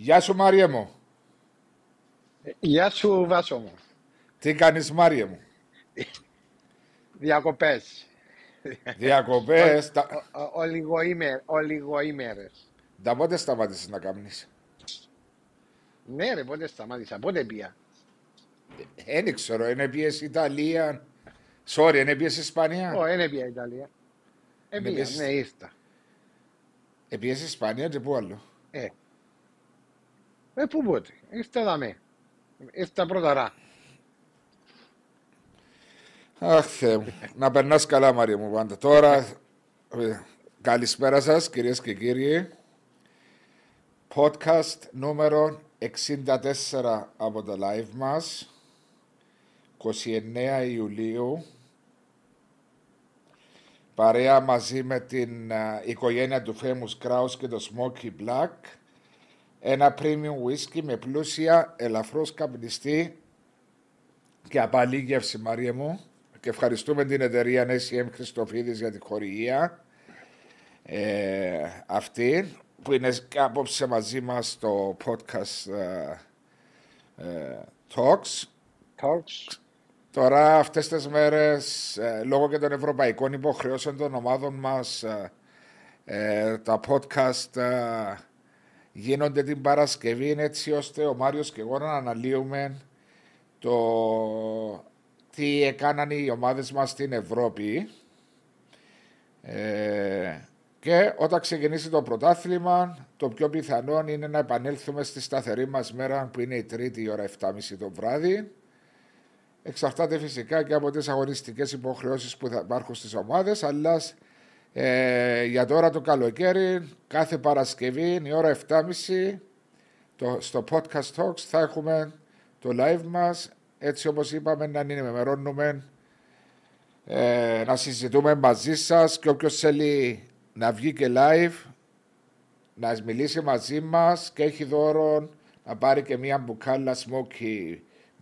Γεια σου Μάρια μου. Γεια σου Βάσο μου. Τι κάνεις Μάρια μου; Διακοπές. Διακοπές. τα... Ολιγοήμερες. Τα πότε σταμάτησες να κάνεις. Ναι ρε πότε σταμάτησα. Πότε πια. Δεν ξέρω. Είναι πιες Ιταλία. Sorry, είναι πιες Ισπανία. Ω, είναι πια Ιταλία. Ε, πια, ναι, ήρθα. Ε, πιες Ισπανία και πού άλλο; Ε, ε πού πότε. Ήρθα δαμέ. Ήρθα πρώτα ρά. Αχ, Θεέ μου. να περνάς καλά, Μαρία μου, πάντα. Τώρα, ε, καλησπέρα σας, κυρίες και κύριοι. Podcast νούμερο 64 από το live μας. 29 Ιουλίου. Παρέα μαζί με την uh, οικογένεια του Famous Kraus και το Smoky Black. Ένα premium whisky με πλούσια, ελαφρώς καπνιστή και απαλή γεύση, Μαρία μου και ευχαριστούμε την εταιρεία SCM Χριστοφίδης για τη χορηγία ε, αυτή που είναι απόψε μαζί μας στο podcast ε, ε, Talks. Talks. Τώρα αυτές τις μέρες ε, λόγω και των ευρωπαϊκών υποχρεώσεων των ομάδων μας τα podcast γίνονται την Παρασκευή έτσι ώστε ο Μάριος και εγώ να αναλύουμε το τι έκαναν οι ομάδες μας στην Ευρώπη. Ε, και όταν ξεκινήσει το πρωτάθλημα το πιο πιθανό είναι να επανέλθουμε στη σταθερή μας μέρα που είναι η τρίτη ώρα 7.30 το βράδυ. Εξαρτάται φυσικά και από τις αγωνιστικές υποχρεώσεις που θα υπάρχουν στις ομάδες αλλά ε, για τώρα το καλοκαίρι κάθε Παρασκευή η ώρα 7.30 το, στο Podcast Talks θα έχουμε το live μας. Έτσι όπως είπαμε να ενημερώνουμε ε, να συζητούμε μαζί σας και όποιος θέλει να βγει και live να μιλήσει μαζί μας και έχει δώρο να πάρει και μία μπουκάλα smoky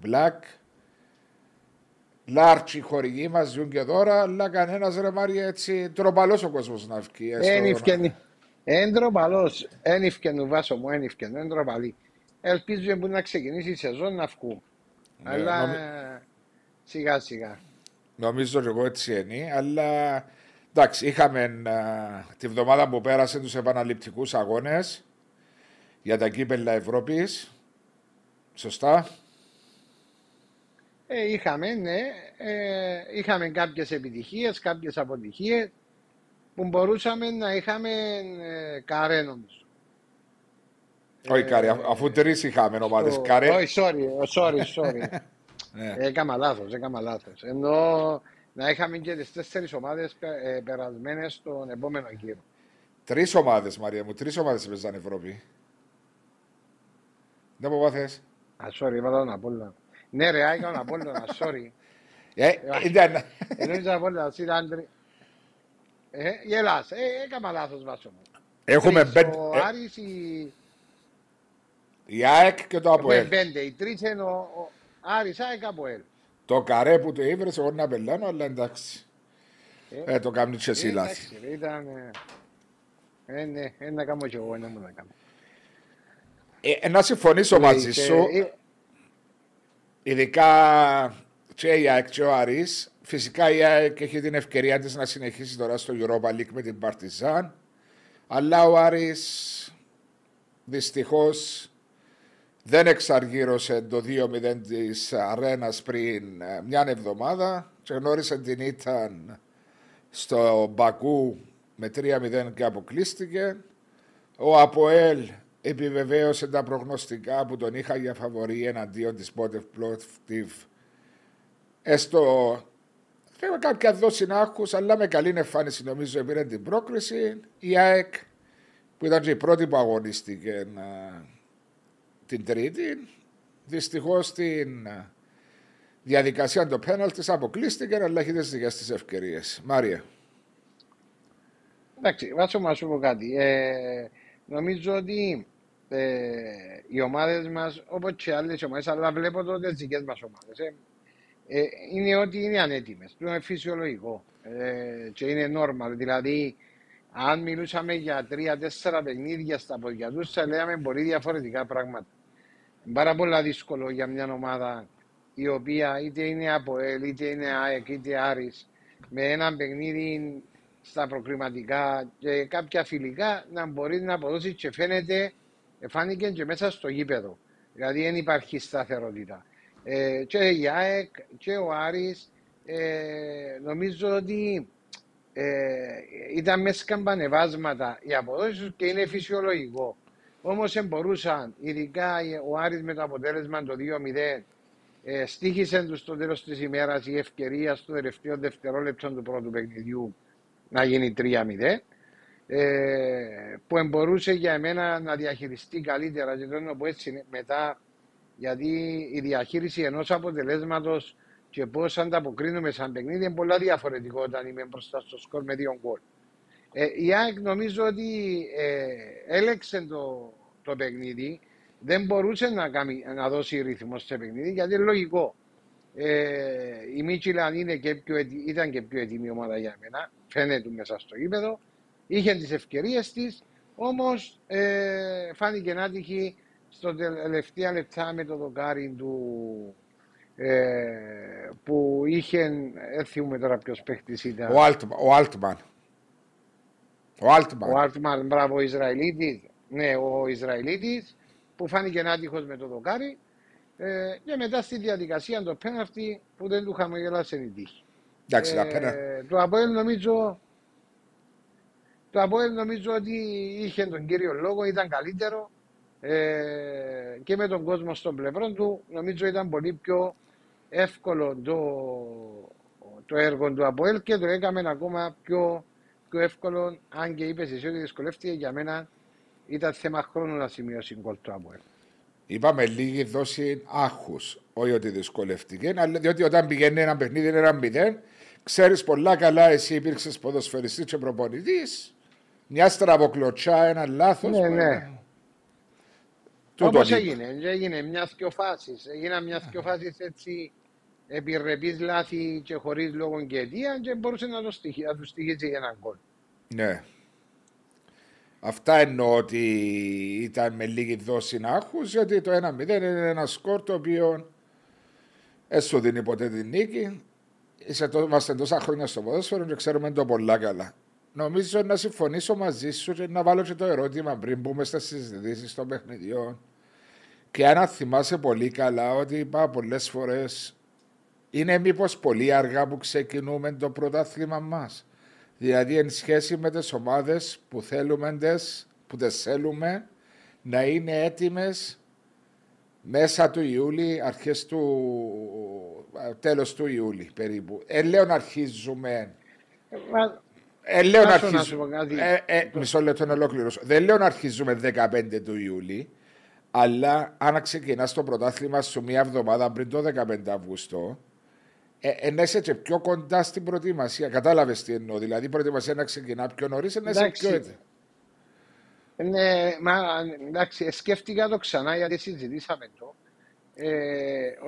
black Λάρτσι χορηγοί μας ζουν και δώρα, αλλά κανένας ρε Μάρια έτσι τροπαλός ο κόσμος να βγει. Ένιφκεν. Εν τροπαλός. Ένιφκεν, βάσο μου, ένιφκεν. Εν τροπαλή. Ελπίζω να ξεκινήσει η σεζόν να βγουν. Ναι, αλλά νομι... σιγά σιγά. Νομίζω και εγώ έτσι είναι, αλλά εντάξει, είχαμε α, τη βδομάδα που πέρασε τους επαναληπτικούς αγώνες για τα κύπελλα Ευρώπης. Σωστά. Ε, είχαμε, ναι. Ε, είχαμε κάποιες επιτυχίες, κάποιες αποτυχίες που μπορούσαμε να είχαμε ε, καρέ νομίζω. Όχι καρέ, αφού τρεις είχαμε ομάδες. Καρέ. Όχι, sorry, sorry, sorry. ναι. Έκανα λάθος, έκανα λάθος. Ενώ να είχαμε και τις τέσσερις ομάδες ε, περασμένες στον επόμενο γύρο. Τρεις ομάδες, Μαρία μου, τρεις ομάδες έπαιζαν Ευρώπη. Δεν μου θε. Α, sorry, είπα τον Απόλλωνα. Ναι, ρε, έκανα τον Απόλλωνας, sorry. Ε, ήταν. Εννοείς Απόλλωνας, ήταν Ε, γελάς, ε, έκανα λάθος βάσο μου. Έχουμε πέντε. Ο Άρης, η η ΑΕΚ και το ΑΠΟΕΛ. Πέντε, οι τρεις είναι ο, ο Άρης, ΑΕΚ, ΑΠΟΕΛ. Το καρέ που το ήβρες εγώ να πελάνω, αλλά εντάξει. Ε, ε το κάνει και εσύ λάθη. Ήταν... Ε, ναι, ε, να κάνω και εγώ, να μου να κάνω. Ε, να συμφωνήσω μαζί σου. Ε, ειδικά και η ΑΕΚ και ο Άρης. Φυσικά η ΑΕΚ έχει την ευκαιρία της να συνεχίσει τώρα στο Europa League με την Παρτιζάν. Αλλά ο Άρης δυστυχώς δεν εξαργύρωσε το 2-0 της αρένας πριν ε, μια εβδομάδα και γνώρισε την ήταν στο Μπακού με 3-0 και αποκλείστηκε. Ο Αποέλ επιβεβαίωσε τα προγνωστικά που τον είχα για φαβορή εναντίον της Μπότεφ Πλότφτιβ. Έστω με κάποια δόση να αλλά με καλή εμφάνιση νομίζω πήρε την πρόκριση. Η ΑΕΚ που ήταν και η πρώτη που αγωνίστηκε την Τρίτη. Δυστυχώς στην διαδικασία το πέναλτη αποκλείστηκε, αλλά έχει τις δικές της ευκαιρίες. Μάρια. Εντάξει, βάσο να σου πω κάτι. Ε, νομίζω ότι ε, οι ομάδες μας, όπως και άλλες ομάδες, αλλά βλέπω τότε τις δικές μας ομάδες, ε, ε, είναι ότι είναι ανέτοιμες. Το είναι φυσιολογικό ε, και είναι normal. Δηλαδή, αν μιλούσαμε για τρία-τέσσερα παιχνίδια στα πόδια τους, θα λέγαμε πολύ διαφορετικά πράγματα. Είναι πάρα πολύ δύσκολο για μια ομάδα η οποία είτε είναι από ΕΛ, είτε είναι ΑΕΚ, είτε Άρης, με ένα παιχνίδι στα προκριματικά και κάποια φιλικά να μπορεί να αποδώσει και φαίνεται, φάνηκε και μέσα στο γήπεδο. Δηλαδή δεν υπάρχει σταθερότητα. Ε, και η ΑΕΚ και ο Άρης ε, νομίζω ότι ε, ήταν μέσα σκαμπανεβάσματα οι αποδόσεις και είναι φυσιολογικό. Όμως μπορούσαν, ειδικά ο Άρης με το αποτέλεσμα το 2-0, ε, στήχησε τους στο τέλος της ημέρας η ευκαιρία στο τελευταίο δευτερόλεπτο του πρώτου παιχνιδιού να γίνει 3-0. Ε, που μπορούσε για μένα να διαχειριστεί καλύτερα και το πω έτσι μετά γιατί η διαχείριση ενός αποτελέσματος και πώς ανταποκρίνουμε σαν παιχνίδι είναι πολλά διαφορετικό όταν είμαι μπροστά στο σκορ με δύο γκολ. Ε, η ΑΕΚ νομίζω ότι ε, έλεξε το, το παιχνίδι, δεν μπορούσε να, κάνει, να δώσει ρυθμό στο παιχνίδι γιατί είναι λογικό. Ε, η Μίτσιλαν είναι και πιο, ήταν και πιο έτοιμη ομάδα για μένα, φαίνεται μέσα στο γήπεδο. Είχε τις ευκαιρίες της, όμως ε, φάνηκε να τύχει στο τελευταία λεπτά με το δοκάρι του ε, που είχε, έρθουμε τώρα ποιος παίχτης ήταν. Ο, Altman. Ο Altman. Ο Altman. Ο Altman, μπράβο, ο Ισραηλίτης. Ναι, ο Ισραηλίτης που φάνηκε άτυχος με το δοκάρι ε, και μετά στη διαδικασία το πέναρτη που δεν του χαμογελάσε η τύχη. Εντάξει, ε, το Αποέλ νομίζω το Αποέλ νομίζω ότι είχε τον κύριο λόγο, ήταν καλύτερο ε, και με τον κόσμο στον πλευρό του νομίζω ήταν πολύ πιο εύκολο το, το έργο του Αποέλ και το έκαμε ακόμα πιο, πιο εύκολο αν και είπες εσύ ότι δυσκολεύτηκε για μένα ήταν θέμα χρόνου να σημειώσει γκολ του Αποέλ. Είπαμε λίγη δόση άχου. Όχι ότι δυσκολεύτηκε, αλλά διότι όταν πηγαίνει ένα παιχνίδι ένα μηδέν, ξέρεις πολλά καλά εσύ υπήρξες ποδοσφαιριστής και προπονητής. Μια στραβοκλωτσά, ένα λάθος. Ναι, ναι. Όπω έγινε, έγινε μιας δυο φάσει. Έγιναν μιας δυο φάσει έτσι επιρρεπεί λάθη και χωρίς λόγο και αιτία και μπορούσε να, το στοιχεί, να του στοιχήσει για έναν γκολ. Ναι. Αυτά εννοώ ότι ήταν με λίγη δόση να άκουσε ότι το 1-0 είναι ένα σκορ το οποίο έσου δίνει ποτέ την νίκη. είμαστε τόσα χρόνια στο ποδόσφαιρο και ξέρουμε το πολλά καλά. Νομίζω να συμφωνήσω μαζί σου και να βάλω και το ερώτημα πριν μπούμε στα συζητήσεις των παιχνιδιών. Και αν θυμάσαι πολύ καλά ότι είπα πολλές φορές, είναι μήπως πολύ αργά που ξεκινούμε το πρωτάθλημα μας. Δηλαδή, εν σχέση με τις ομάδες που θέλουμε, τες, που τι θέλουμε, να είναι έτοιμες μέσα του Ιούλη, αρχές του. τέλος του Ιούλη περίπου. Ε, λέω να αρχίζουμε. Ε, λέω να αρχίζουμε. Ε, ε, μισό λεπτό να ολοκληρώσω. Δεν λέω να αρχίζουμε 15 του Ιούλη, αλλά αν ξεκινάς το πρωτάθλημα σου μία εβδομάδα πριν το 15 Αυγούστου, ε, να είσαι και πιο κοντά στην προετοιμασία. Κατάλαβες τι εννοώ. Δηλαδή, η προετοιμασία να ξεκινά πιο νωρίς, να είσαι πιο έτοιμο. Ναι, μα εντάξει, σκέφτηκα το ξανά γιατί συζητήσαμε το. Ε,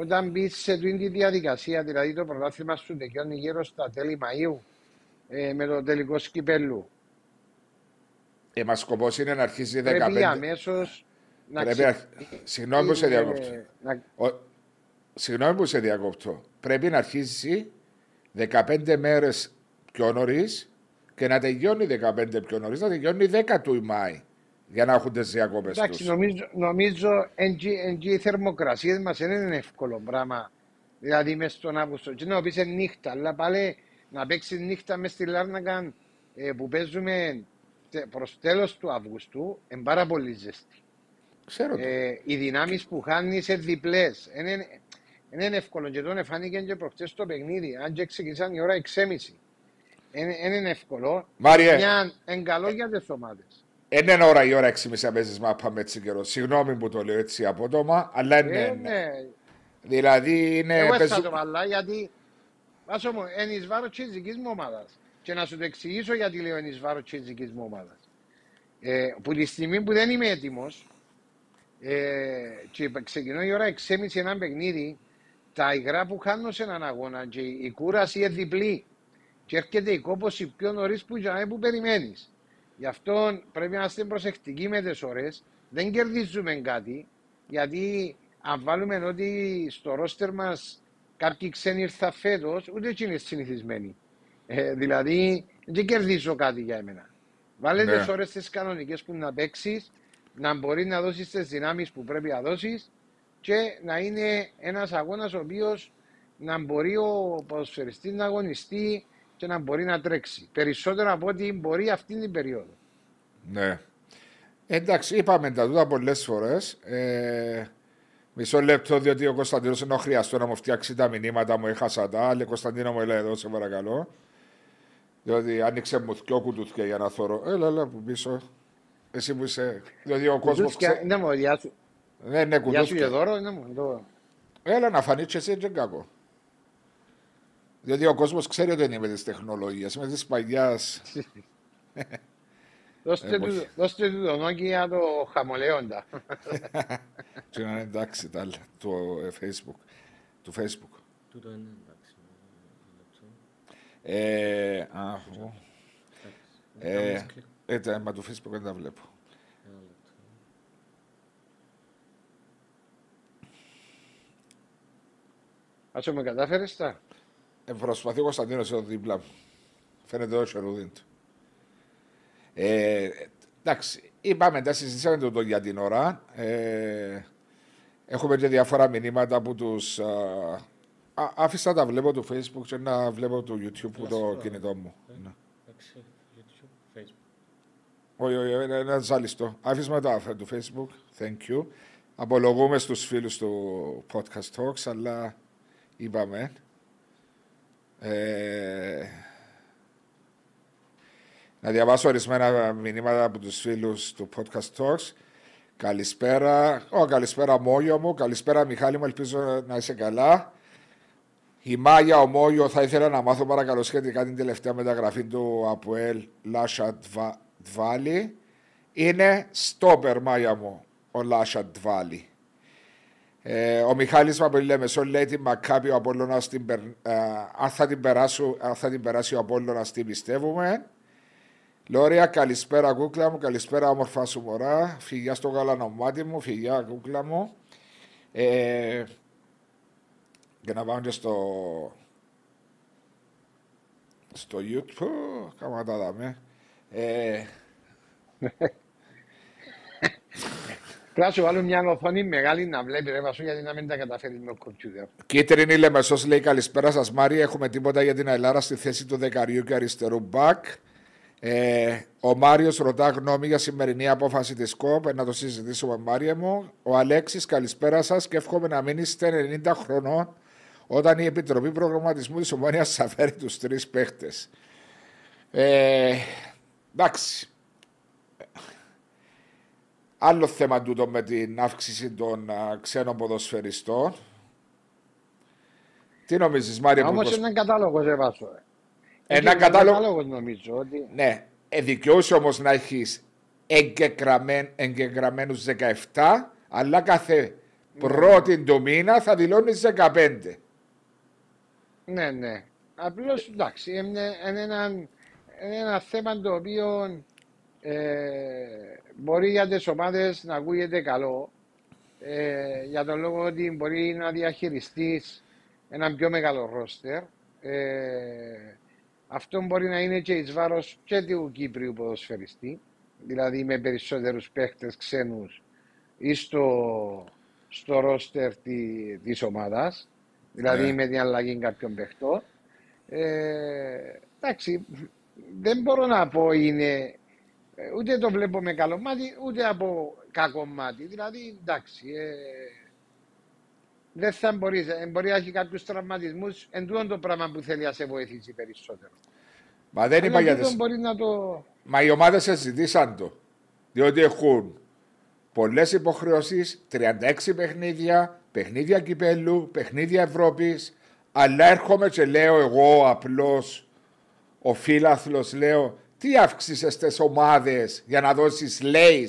όταν μπεις σε αυτή τη διαδικασία, δηλαδή το πρωτάθλημα σου τελειώνει γύρω στα τέλη Μαΐου, ε, με το τελικό σκυπέλου. Ε, μα σκοπός είναι να αρχίσει 15. Πρέπει αμέσως να Πρέπει Συγγνώμη που σε διακόπτω. Να... Συγγνώμη που σε διακόπτω. Πρέπει να αρχίσει 15 μέρες πιο νωρίς και να τελειώνει 15 πιο νωρίς, να τελειώνει 10 του Μάη για να έχουν τις διακοπές τους. Εντάξει, νομίζω, νομίζω εν οι θερμοκρασίε μας δεν είναι εύκολο πράγμα. Δηλαδή, μες στον Αύγουστο. Και να πεις νύχτα, αλλά πάλι να παίξει νύχτα μες στη Λάρνακα ε, που παίζουμε προς τέλος του Αυγούστου είναι πάρα πολύ ζεστή. Ξέρω ε, οι δυνάμεις που χάνεις είναι διπλές. Δεν είναι εύκολο και τον φάνηκε και προχτές το παιχνίδι. Αν και ξεκινήσαν η ώρα 6.30. Δεν είναι εύκολο. Μάριε. Μια εγκαλό για τις ομάδες. Δεν είναι ώρα η ώρα 6.30 παίζεις μα πάμε έτσι καιρό. Συγγνώμη που το λέω έτσι απότομα, αλλά είναι. Ε, ναι. Δηλαδή είναι. Εγώ θα το βάλω γιατί Βάσο μου, είναι εις βάρος της δικής μου ομάδας. Και να σου το εξηγήσω γιατί λέω είναι εις βάρος της δικής μου ομάδας. Ε, που τη στιγμή που δεν είμαι έτοιμος ε, και ξεκινώ η ώρα 6.30 ένα παιχνίδι, τα υγρά που χάνω σε έναν αγώνα και η κούραση είναι διπλή και έρχεται η κόπωση πιο νωρίς που για που περιμένεις. Γι' αυτό πρέπει να είμαστε προσεκτικοί με τις ώρες. Δεν κερδίζουμε κάτι, γιατί αν βάλουμε ότι στο ρόστερ μας κάποιοι ξένοι ήρθαν φέτος, ούτε έτσι είναι συνηθισμένοι. Ε, δηλαδή, δεν κερδίζω κάτι για εμένα. Βάλε ναι. τι ώρες τις κανονικές που να παίξεις, να μπορεί να δώσεις τις δυνάμεις που πρέπει να δώσεις και να είναι ένας αγώνας ο οποίος να μπορεί ο ποδοσφαιριστής να αγωνιστεί και να μπορεί να τρέξει. Περισσότερο από ό,τι μπορεί αυτή την περίοδο. Ναι. Εντάξει, είπαμε τα τούτα πολλές φορές. Ε, μισό λεπτό, διότι ο Κωνσταντίνος ενώ χρειαστό να μου φτιάξει τα μηνύματα μου, έχασα τα. Λέει Κωνσταντίνο μου, έλα εδώ, σε παρακαλώ. Διότι άνοιξε μου δυο κουτούθια για να θωρώ. Έλα, έλα που πίσω. Εσύ που είσαι. Διότι ο κόσμος. Ξέ... Ναι, μου, γεια σου. Ναι, ναι, κουτούθια. Γεια σου και δώρο, ναι, μου. Έλα να φανεί και εσύ, δεν κακό. Διότι ο κόσμος ξέρει ότι δεν είμαι της τεχνολογίας, είμαι της παγιάς. Δώστε του το Nokia το χαμολέοντα. Τι είναι εντάξει τα άλλα του Facebook. Του Facebook. Τούτο είναι εντάξει. Ε, ε, ε, μα του Facebook δεν τα βλέπω. Ας με κατάφερες τα; Ε, προσπαθεί ο Κωνσταντίνος εδώ δίπλα μου. Φαίνεται ο Σερουδίν του. Ε, εντάξει, είπαμε, τα συζητήσαμε το, για την ώρα. Ε, έχουμε και διάφορα μηνύματα από τους. Άφησα τα βλέπω του Facebook και να βλέπω του YouTube που το κινητό μου. Ναι. YouTube, Facebook. Όχι, όχι, ένα ζάλιστο. Άφησμα τα του Facebook. Thank you. Απολογούμε στους φίλους του Podcast Talks, αλλά είπαμε. Ε, να διαβάσω ορισμένα μηνύματα από τους φίλους του Podcast Talks. Καλησπέρα. Ω, καλησπέρα Μόγιο μου. Καλησπέρα Μιχάλη μου. Ελπίζω να είσαι καλά. Η Μάγια Ομόγιο θα ήθελα να μάθω παρακαλώ σχετικά την τελευταία μεταγραφή του Αποέλ Λάσα Δβάλι. Είναι στόπερ Μάγια μου ο Λάσα Δβάλι. Ε, ο Μιχάλης Παπελέμεσο λέει την Μακάπη ο Απόλλωνας την, ε, αν, θα την περάσου, αν θα την περάσει ο Απόλλωνας τι πιστεύουμε. Λόρια, καλησπέρα κούκλα μου, καλησπέρα όμορφα σου μωρά. Φυγιά στο γαλανομάτι μου, φυγιά κούκλα μου. Ε, και να πάμε και στο, στο YouTube, κάμα τα δάμε. Ε, Πρέπει σου βάλουν μια οθόνη μεγάλη να βλέπει ρε Βασού γιατί να μην τα καταφέρει με το κομπιούτερ. Κίτρινη Λεμεσός λέει καλησπέρα σας Μάρια. Έχουμε τίποτα για την Ελλάδα στη θέση του δεκαριού και αριστερού μπακ. Ε, ο Μάριος ρωτά γνώμη για σημερινή απόφαση της ΚΟΠ. Να το συζητήσουμε, Μάρια μου. Ο Αλέξης, καλησπέρα σας και εύχομαι να μην είστε 90 χρονών όταν η Επιτροπή Προγραμματισμού της Ομόνιας θα φέρει τους τρεις παίχτες. Ε, εντάξει. Άλλο θέμα τούτο με την αύξηση των α, ξένων ποδοσφαιριστών. Τι νομίζεις, Μάρια Όμως είναι ένα κατάλογος, δεν βάζω. Ένα κατάλογο. νομίζω ότι. Ναι. Ε, δικαιούσε όμως να έχεις εγγεγραμμένου 17, αλλά κάθε πρώτη του μήνα θα δηλώνεις 15. Ναι, ναι. Απλώς εντάξει, είναι, είναι, ένα, είναι ένα θέμα το οποίο ε, μπορεί για τις ομάδες να ακούγεται καλό. Ε, για τον λόγο ότι μπορεί να διαχειριστείς ένα πιο μεγάλο ρόστερ. Ε, αυτό μπορεί να είναι και εις βάρος και του Κύπριου ποδοσφαιριστή, δηλαδή με περισσότερους παίχτες ξένους ή στο, στο ρόστερ τη, της ομάδας, δηλαδή ναι. με την αλλαγή κάποιων παιχτών. Ε, εντάξει, δεν μπορώ να πω είναι, ούτε το βλέπω με καλό μάτι, ούτε από κακό μάτι. Δηλαδή, εντάξει, ε, δεν θα μπορείς, ε, μπορεί να έχει κάποιους τραυματισμούς. Εν το πράγμα που θέλει να σε βοηθήσει περισσότερο. Μα δεν είπα για τις... να το... Μα οι ομάδες συζητήσαν το. Διότι έχουν πολλές υποχρεώσεις, 36 παιχνίδια, παιχνίδια κυπέλου, παιχνίδια Ευρώπης. Αλλά έρχομαι και λέω εγώ απλώς, ο φίλαθλο, λέω, τι αύξησε στι ομάδες για να δώσεις λέει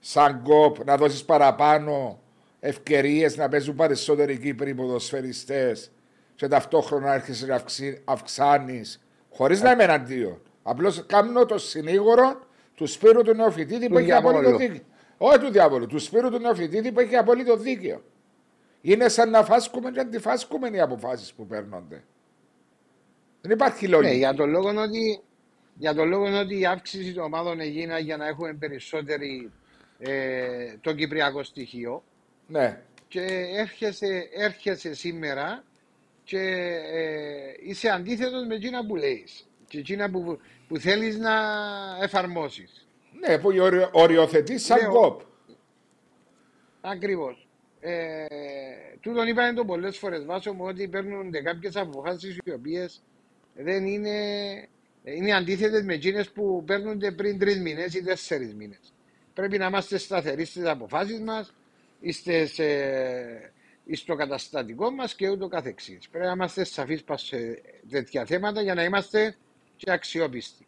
σαν κοπ, να δώσεις παραπάνω ευκαιρίες να παίζουν περισσότεροι Κύπροι ποδοσφαιριστές και ταυτόχρονα έρχεσαι να αυξάνεις χωρίς να είμαι εναντίον. Απλώς κάνω το συνήγορο Του Σπύρου του Νεοφυτίδη που έχει διαβόλου. απόλυτο δίκαιο. Όχι του διάβολου, του Σπύρου του Νεοφυτίδη που έχει απόλυτο δίκαιο. Είναι σαν να φάσκουμε και αντιφάσκουμε οι αποφάσεις που παίρνονται. Δεν υπάρχει Ναι, λόγια. για τον λόγο ότι, για τον λόγο ότι η αύξηση των ομάδων έγινε για να έχουμε περισσότερη ε, το κυπριακό στοιχείο Ναι. και έρχεσαι, έρχεσαι σήμερα και ε, είσαι αντίθετος με εκείνα που λέεις και εκείνα που, που θέλεις να εφαρμόσεις. Ναι, που οριο- οριοθετείς σαν Ναι, ο- κοπ. Ακριβώς. Ε, τούτον είπαμε το πολλές φορές βάσο μου ότι παίρνονται κάποιες αποφάσεις οι οποίες δεν είναι, είναι αντίθετες με εκείνες που παίρνονται πριν τρεις μήνες ή τέσσερις μήνες. Πρέπει να είμαστε σταθεροί στις αποφάσεις μας, στις, ε, στο καταστατικό μας και ούτω καθεξής. Πρέπει να είμαστε σαφείς πας σε τέτοια θέματα για να είμαστε και αξιόπιστοι.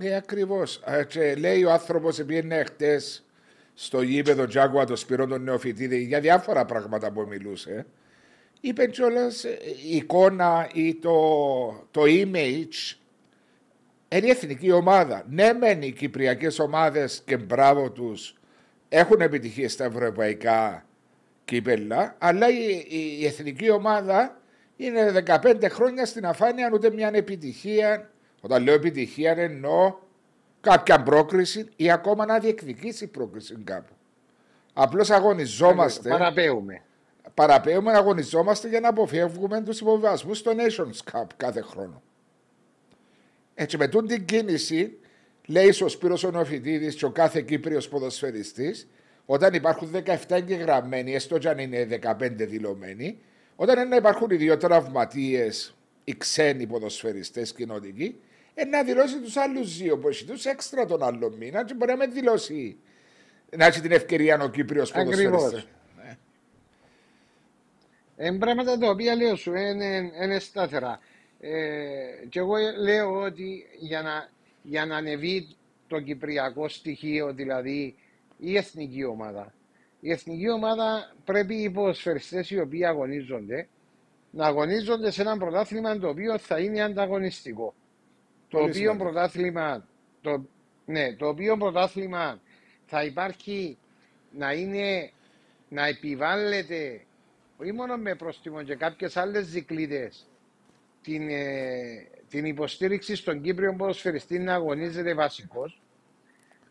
Ε, ακριβώς. Και λέει ο άνθρωπος, επειδή χτες στο γήπεδο Τζάκουα το Σπυρό τον Νεοφυτίδη για διάφορα πράγματα που μιλούσε. Είπε κιόλας η εικόνα ή το, το image είναι η εθνική ομάδα. Ναι, μεν οι κυπριακές ομάδες και μπράβο τους έχουν επιτυχίες στα ευρωπαϊκά κύπελα, αλλά η, η- η εθνική ομάδα είναι 15 χρόνια στην αφάνεια ούτε μια επιτυχία. Όταν λέω επιτυχία εννοώ κάποια πρόκριση ή ακόμα να διεκδικήσει πρόκριση κάπου. Απλώς αγωνιζόμαστε, Παραπέουμε. παραπέουμε να αγωνιζόμαστε για να αποφεύγουμε τους υποβιβασμούς στο Nations Cup κάθε χρόνο. Έτσι με τούτη την κίνηση λέει ο Σπύρος ο Νοφιτίδης και ο κάθε Κύπριος ποδοσφαιριστής όταν υπάρχουν 17 εγγεγραμμένοι, έστω και αν είναι 15 δηλωμένοι, όταν είναι να υπάρχουν οι δύο τραυματίες, οι ξένοι ποδοσφαιριστές κοινοτικοί, ε, να δηλώσει τους άλλους δύο που έχει τους έξτρα τον άλλο μήνα και μπορεί να με δηλώσει να έχει την ευκαιρία ο Κύπριος Ακριβώς. ποδοσφαιριστή. Είναι πράγματα τα οποία λέω σου είναι, είναι σταθερά. Ε, και εγώ λέω ότι για να, για να ανεβεί το κυπριακό στοιχείο, δηλαδή η εθνική ομάδα. Η εθνική ομάδα πρέπει οι ποδοσφαιριστές οι οποίοι αγωνίζονται να αγωνίζονται σε ένα πρωτάθλημα το οποίο θα είναι ανταγωνιστικό. Το Πολύ οποίο σημαντικό. πρωτάθλημα, το, ναι, το οποίο πρωτάθλημα θα υπάρχει να είναι, να επιβάλλεται όχι μόνο με πρόστιμο και κάποιες άλλες δικλείδες την, ε, την υποστήριξη στον Κύπριο ποδοσφαιριστή να αγωνίζεται βασικός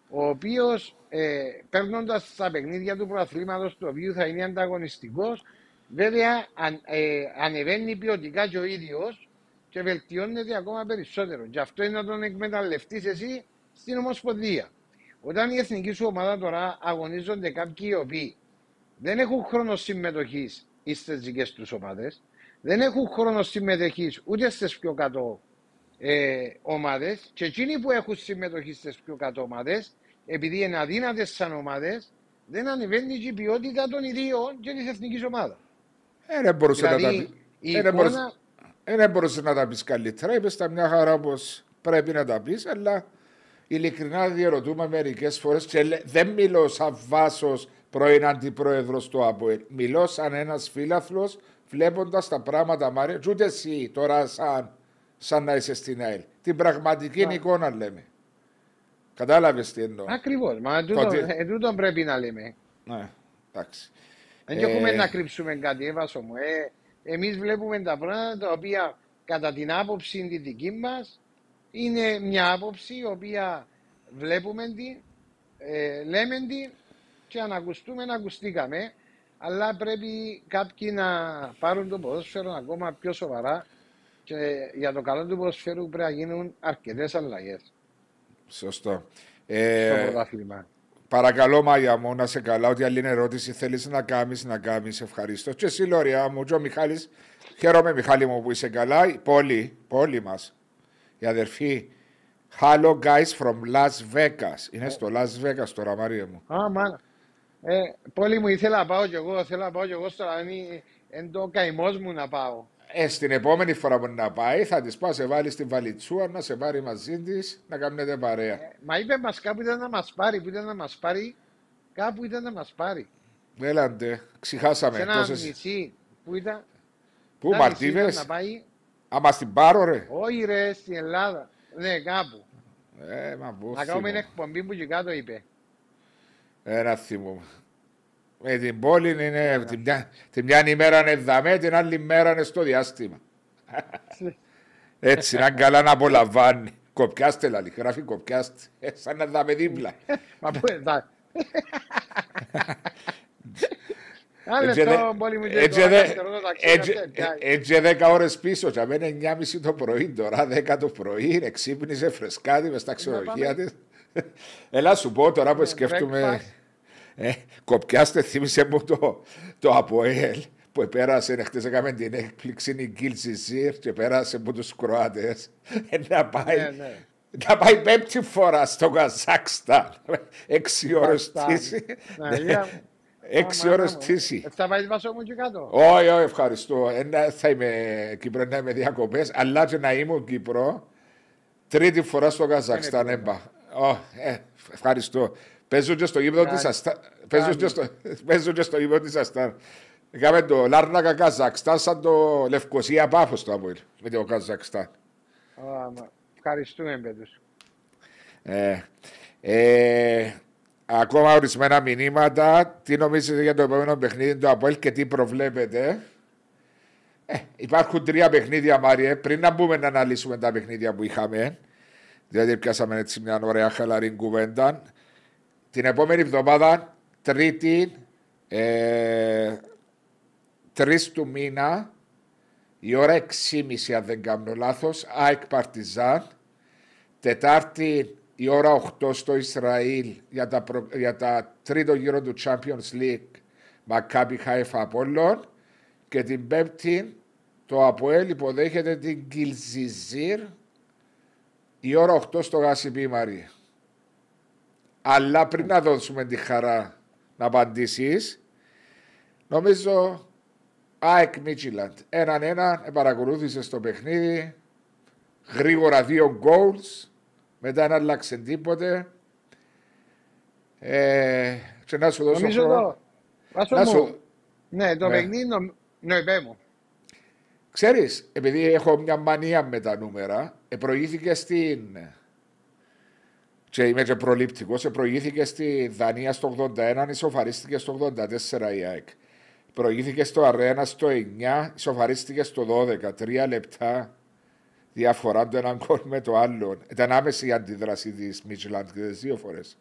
ο οποίος ε, παίρνοντας τα παιχνίδια του πρωταθλήματος του οποίου θα είναι ανταγωνιστικός βέβαια αν, ε, ανεβαίνει ποιοτικά και ο ίδιος και βελτιώνεται ακόμα περισσότερο. Και αυτό είναι να τον εκμεταλλευτείς εσύ στην Ομοσπονδία. Όταν η εθνική σου ομάδα τώρα αγωνίζονται κάποιοι οι οποίοι δεν έχουν χρόνο συμμετοχής στις δικέ τους ομάδες, δεν έχουν χρόνο συμμετοχής ούτε στις πιο κάτω ε, ομάδες. Και εκείνοι που έχουν συμμετοχή στις πιο κάτω ομάδες, επειδή είναι αδύνατες σαν ομάδες, δεν ανεβαίνει και η ποιότητα των ιδίων και της εθνικής ομάδας. Ε, δεν μπορούσε να τα Δηλαδή, πει. η Ε, δεν μπορούσε- εικόνα, Ε, δεν μπορούσε να τα πεις καλύτερα. Είπες τα μια χαρά όπως πρέπει να τα πεις, αλλά ειλικρινά διαρωτούμε μερικές φορές και λέ- δεν μιλώ σαν βάσος πρώην αντιπρόεδρος του ΑΠΟΕΛ. Μιλώ σαν ένας φίλαθλο βλέποντας τα πράγματα, Μάρια, και ούτε εσύ τώρα σαν, σαν να είσαι στην ΑΕΛ. Την πραγματική Ναι. εικόνα λέμε. Κατάλαβες τι εννοώ. Ακριβώς. Μα τούτο, Τότε- ε, τούτον πρέπει να λέμε. Ναι, εντάξει. Δεν έχουμε Ε, να κρύψουμε κάτι, έβασο μου. Ε, εμείς βλέπουμε τα πράγματα τα οποία κατά την άποψη τη δική μας είναι μια άποψη η οποία βλέπουμε την, ε, λέμε την και αν ακουστούμε να ακουστήκαμε αλλά πρέπει κάποιοι να πάρουν το ποδόσφαιρο ακόμα πιο σοβαρά και για το καλό του ποδοσφαίρου πρέπει να γίνουν αρκετές αλλαγές Σωστό. στο Ε, πρωτάθλημα. Παρακαλώ, Μάγια μου, να σε καλά. Ό,τι άλλη ερώτηση θέλεις να κάνεις, να κάνεις. Ευχαριστώ. Και εσύ, Λόρια μου, και ο Μιχάλης. Χαίρομαι, Μιχάλη μου, που είσαι καλά. Η πόλη, πόλη μας. Η αδερφή. Hello, guys from Las Vegas. Είναι στο Las Vegas τώρα, Μαρία μου. Α, μάνα. Ε, πολύ μου ήθελα να πάω κι εγώ, θέλω να πάω κι εγώ στο είναι εν το καημός μου να πάω. Ε, στην επόμενη φορά που να πάει, θα της πάω σε βάλεις στην βαλιτσούα να σε πάρει μαζί της να κάνετε παρέα. Ε, μα είπε μας κάπου ήταν να μας πάρει, που ήταν να μας πάρει, κάπου ήταν να μας πάρει. Έλαντε, ξεχάσαμε. σε ένα τόσες- νησί που ήταν, Πού, ένα νησί ήταν Μαρτίβες. να πάει, Άμα στην πάρω, ρε. όχι ρε, στην Ελλάδα, ναι κάπου. Ε, μα πού Να κάνουμε θυμώ. εκπομπή που και κάτω είπε. Ένα θυμούμαι. Με την πόλη είναι την μια, την μια ημέρα είναι δαμέ, την άλλη μέρα είναι στο διάστημα. Έτσι, να καλά να απολαμβάνει. Κοπιάστε, λαλή, γράφει κοπιάστε. Ε, σαν να δάμε δίπλα. Μα πού θα... Ένα Έτσι, λεπτό δε- πόλη μου και έτσι, το δε- αριστερό το ταξίδι, έτσι- αυτό, πια. Έτσι 10 ώρες πίσω, και αμένα 9.30 το πρωί, τώρα 10 το πρωί, εξύπνησε φρεσκάτη μες στα ξενοδοχεία της. Έλα σου πω τώρα που Ναι, σκέφτομαι, breakfast. ε, κοπιάστε θύμισε μου το, το ΑΠΟΕΛ που πέρασε, χτες έκαμε την έκπληξη η Γκίλ Ζιζίρ και πέρασε από τους Κροάτες ε, να πάει, Ναι, ναι. να πάει πέμπτη φορά στο Καζάκσταν. Έξι ώρες Καζακστάν. τύση. Ναι, για- Έξι Άμα, ώρες άμα. τύση. Ε, Θα πάει βάσο μου και κάτω; Όχι, όχι, ευχαριστώ. Ένα, θα είμαι Κύπρος, να είμαι διακοπές, αλλά και να ήμουν Κύπρο. Τρίτη φορά στο Καζακστάν Είναι έμπα. Ω, ε, ευχαριστώ. Παίζω και στο γήπεδο Κάνει. τη Αστάν. Παίζω και στο- Παίζω και στο γήπεδο της Αστάν. Είχαμε το Λάρνακα Καζακστάν σαν το Λευκοσία Πάφος το Αποέλ με το Καζακστάν. Α, μα, Ευχαριστούμε, παιδούς. Ε, ε, ακόμα ορισμένα μηνύματα. Τι νομίζετε για το επόμενο παιχνίδι του Αποέλ και τι προβλέπετε; Ε, υπάρχουν τρία παιχνίδια, Μάριε. Πριν να μπούμε να αναλύσουμε τα παιχνίδια που είχαμε, διότι πιάσαμε έτσι μια ωραία χαλαρή κουβέντα. Την επόμενη εβδομάδα, Τρίτη, ε, 3 του μήνα, η ώρα 6.30 αν δεν κάνω λάθος, ΑΕΚ Παρτιζάν. Τετάρτη η ώρα 8 στο Ισραήλ για τα, προ- για τα τρίτο γύρο του Champions League Μακάμπι Χάιφα Απόλλων και την Πέμπτη το Αποέλ υποδέχεται την Κιλζιζίρ η ώρα 8 στο Γάσιπι Μαρία. Αλλά πριν να δώσουμε τη χαρά να απαντήσεις, νομίζω ΑΕΚ Μίτσιλαντ. Έναν έναν παρακολούθησε στο παιχνίδι γρήγορα δύο goals, μετά να αλλάξει τίποτε. Ε, και να σου δώσω Νομίζω χρόνο. το... Βάσο Να μου, σου... ναι, το Ναι. παιχνίδι, νομ- ναι, πέ μου. Ξέρεις, επειδή έχω μια μανία με τα νούμερα, ε, προηγήθηκε στην... Και είμαι και προλήπτικος, ε, προηγήθηκε στη Δανία στο 81, ισοφαρίστηκε στο 84 η ΑΕΚ. Προηγήθηκε στο Αρένα στο 9, ισοφαρίστηκε στο 12, τρία λεπτά διαφορά το έναν γκολ με το άλλο. Ήταν άμεση η αντίδραση της Μίτσιλαντ και τις δύο φορές.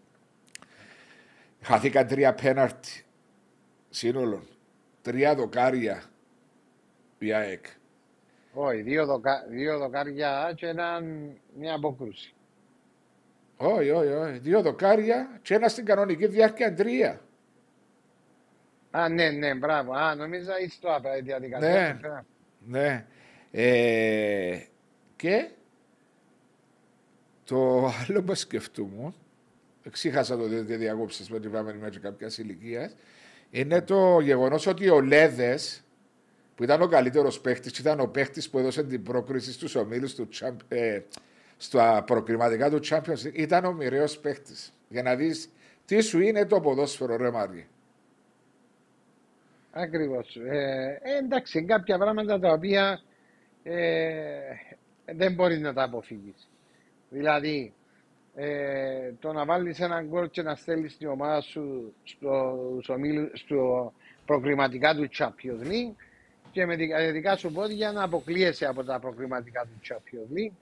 Χαθήκαν τρία πέναρτι σύνολο. Τρία δοκάρια η ΑΕΚ. Όχι, δύο, δοκα... δύο δοκάρια και έναν... μια απόκρουση. Όχι, όχι, όχι. Δύο δοκάρια και ένα στην κανονική διάρκεια τρία. Α, ναι, ναι, μπράβο. Α, νομίζα είσαι το απ' διαδικασία. Ναι. του πέναλτι. Ναι. Ε, και το άλλο που σκεφτούμουν, ξέχασα το διότι διακόψεις με την πάμε μέχρι κάποια ηλικίας, είναι το γεγονός ότι ο Λέδες, που ήταν ο καλύτερος παίχτης, ήταν ο παίχτης που έδωσε την πρόκριση στους ομίλους του Champ- ε, στα προκριματικά του Champions League, ήταν ο μοιραίος παίχτης. Για να δεις τι σου είναι το ποδόσφαιρο, ρε Μάρια. Ακριβώς. Ε, ε, εντάξει, είναι κάποια πράγματα τα οποία ε, δεν μπορείς να τα αποφύγεις. Δηλαδή, ε, το να βάλεις έναν γκολ και να στέλνεις την ομάδα σου στο, στο, ομίλου- στο προκριματικά του Champions League και με τα δικά σου πόδια να αποκλείεσαι από τα προκριματικά του Champions League.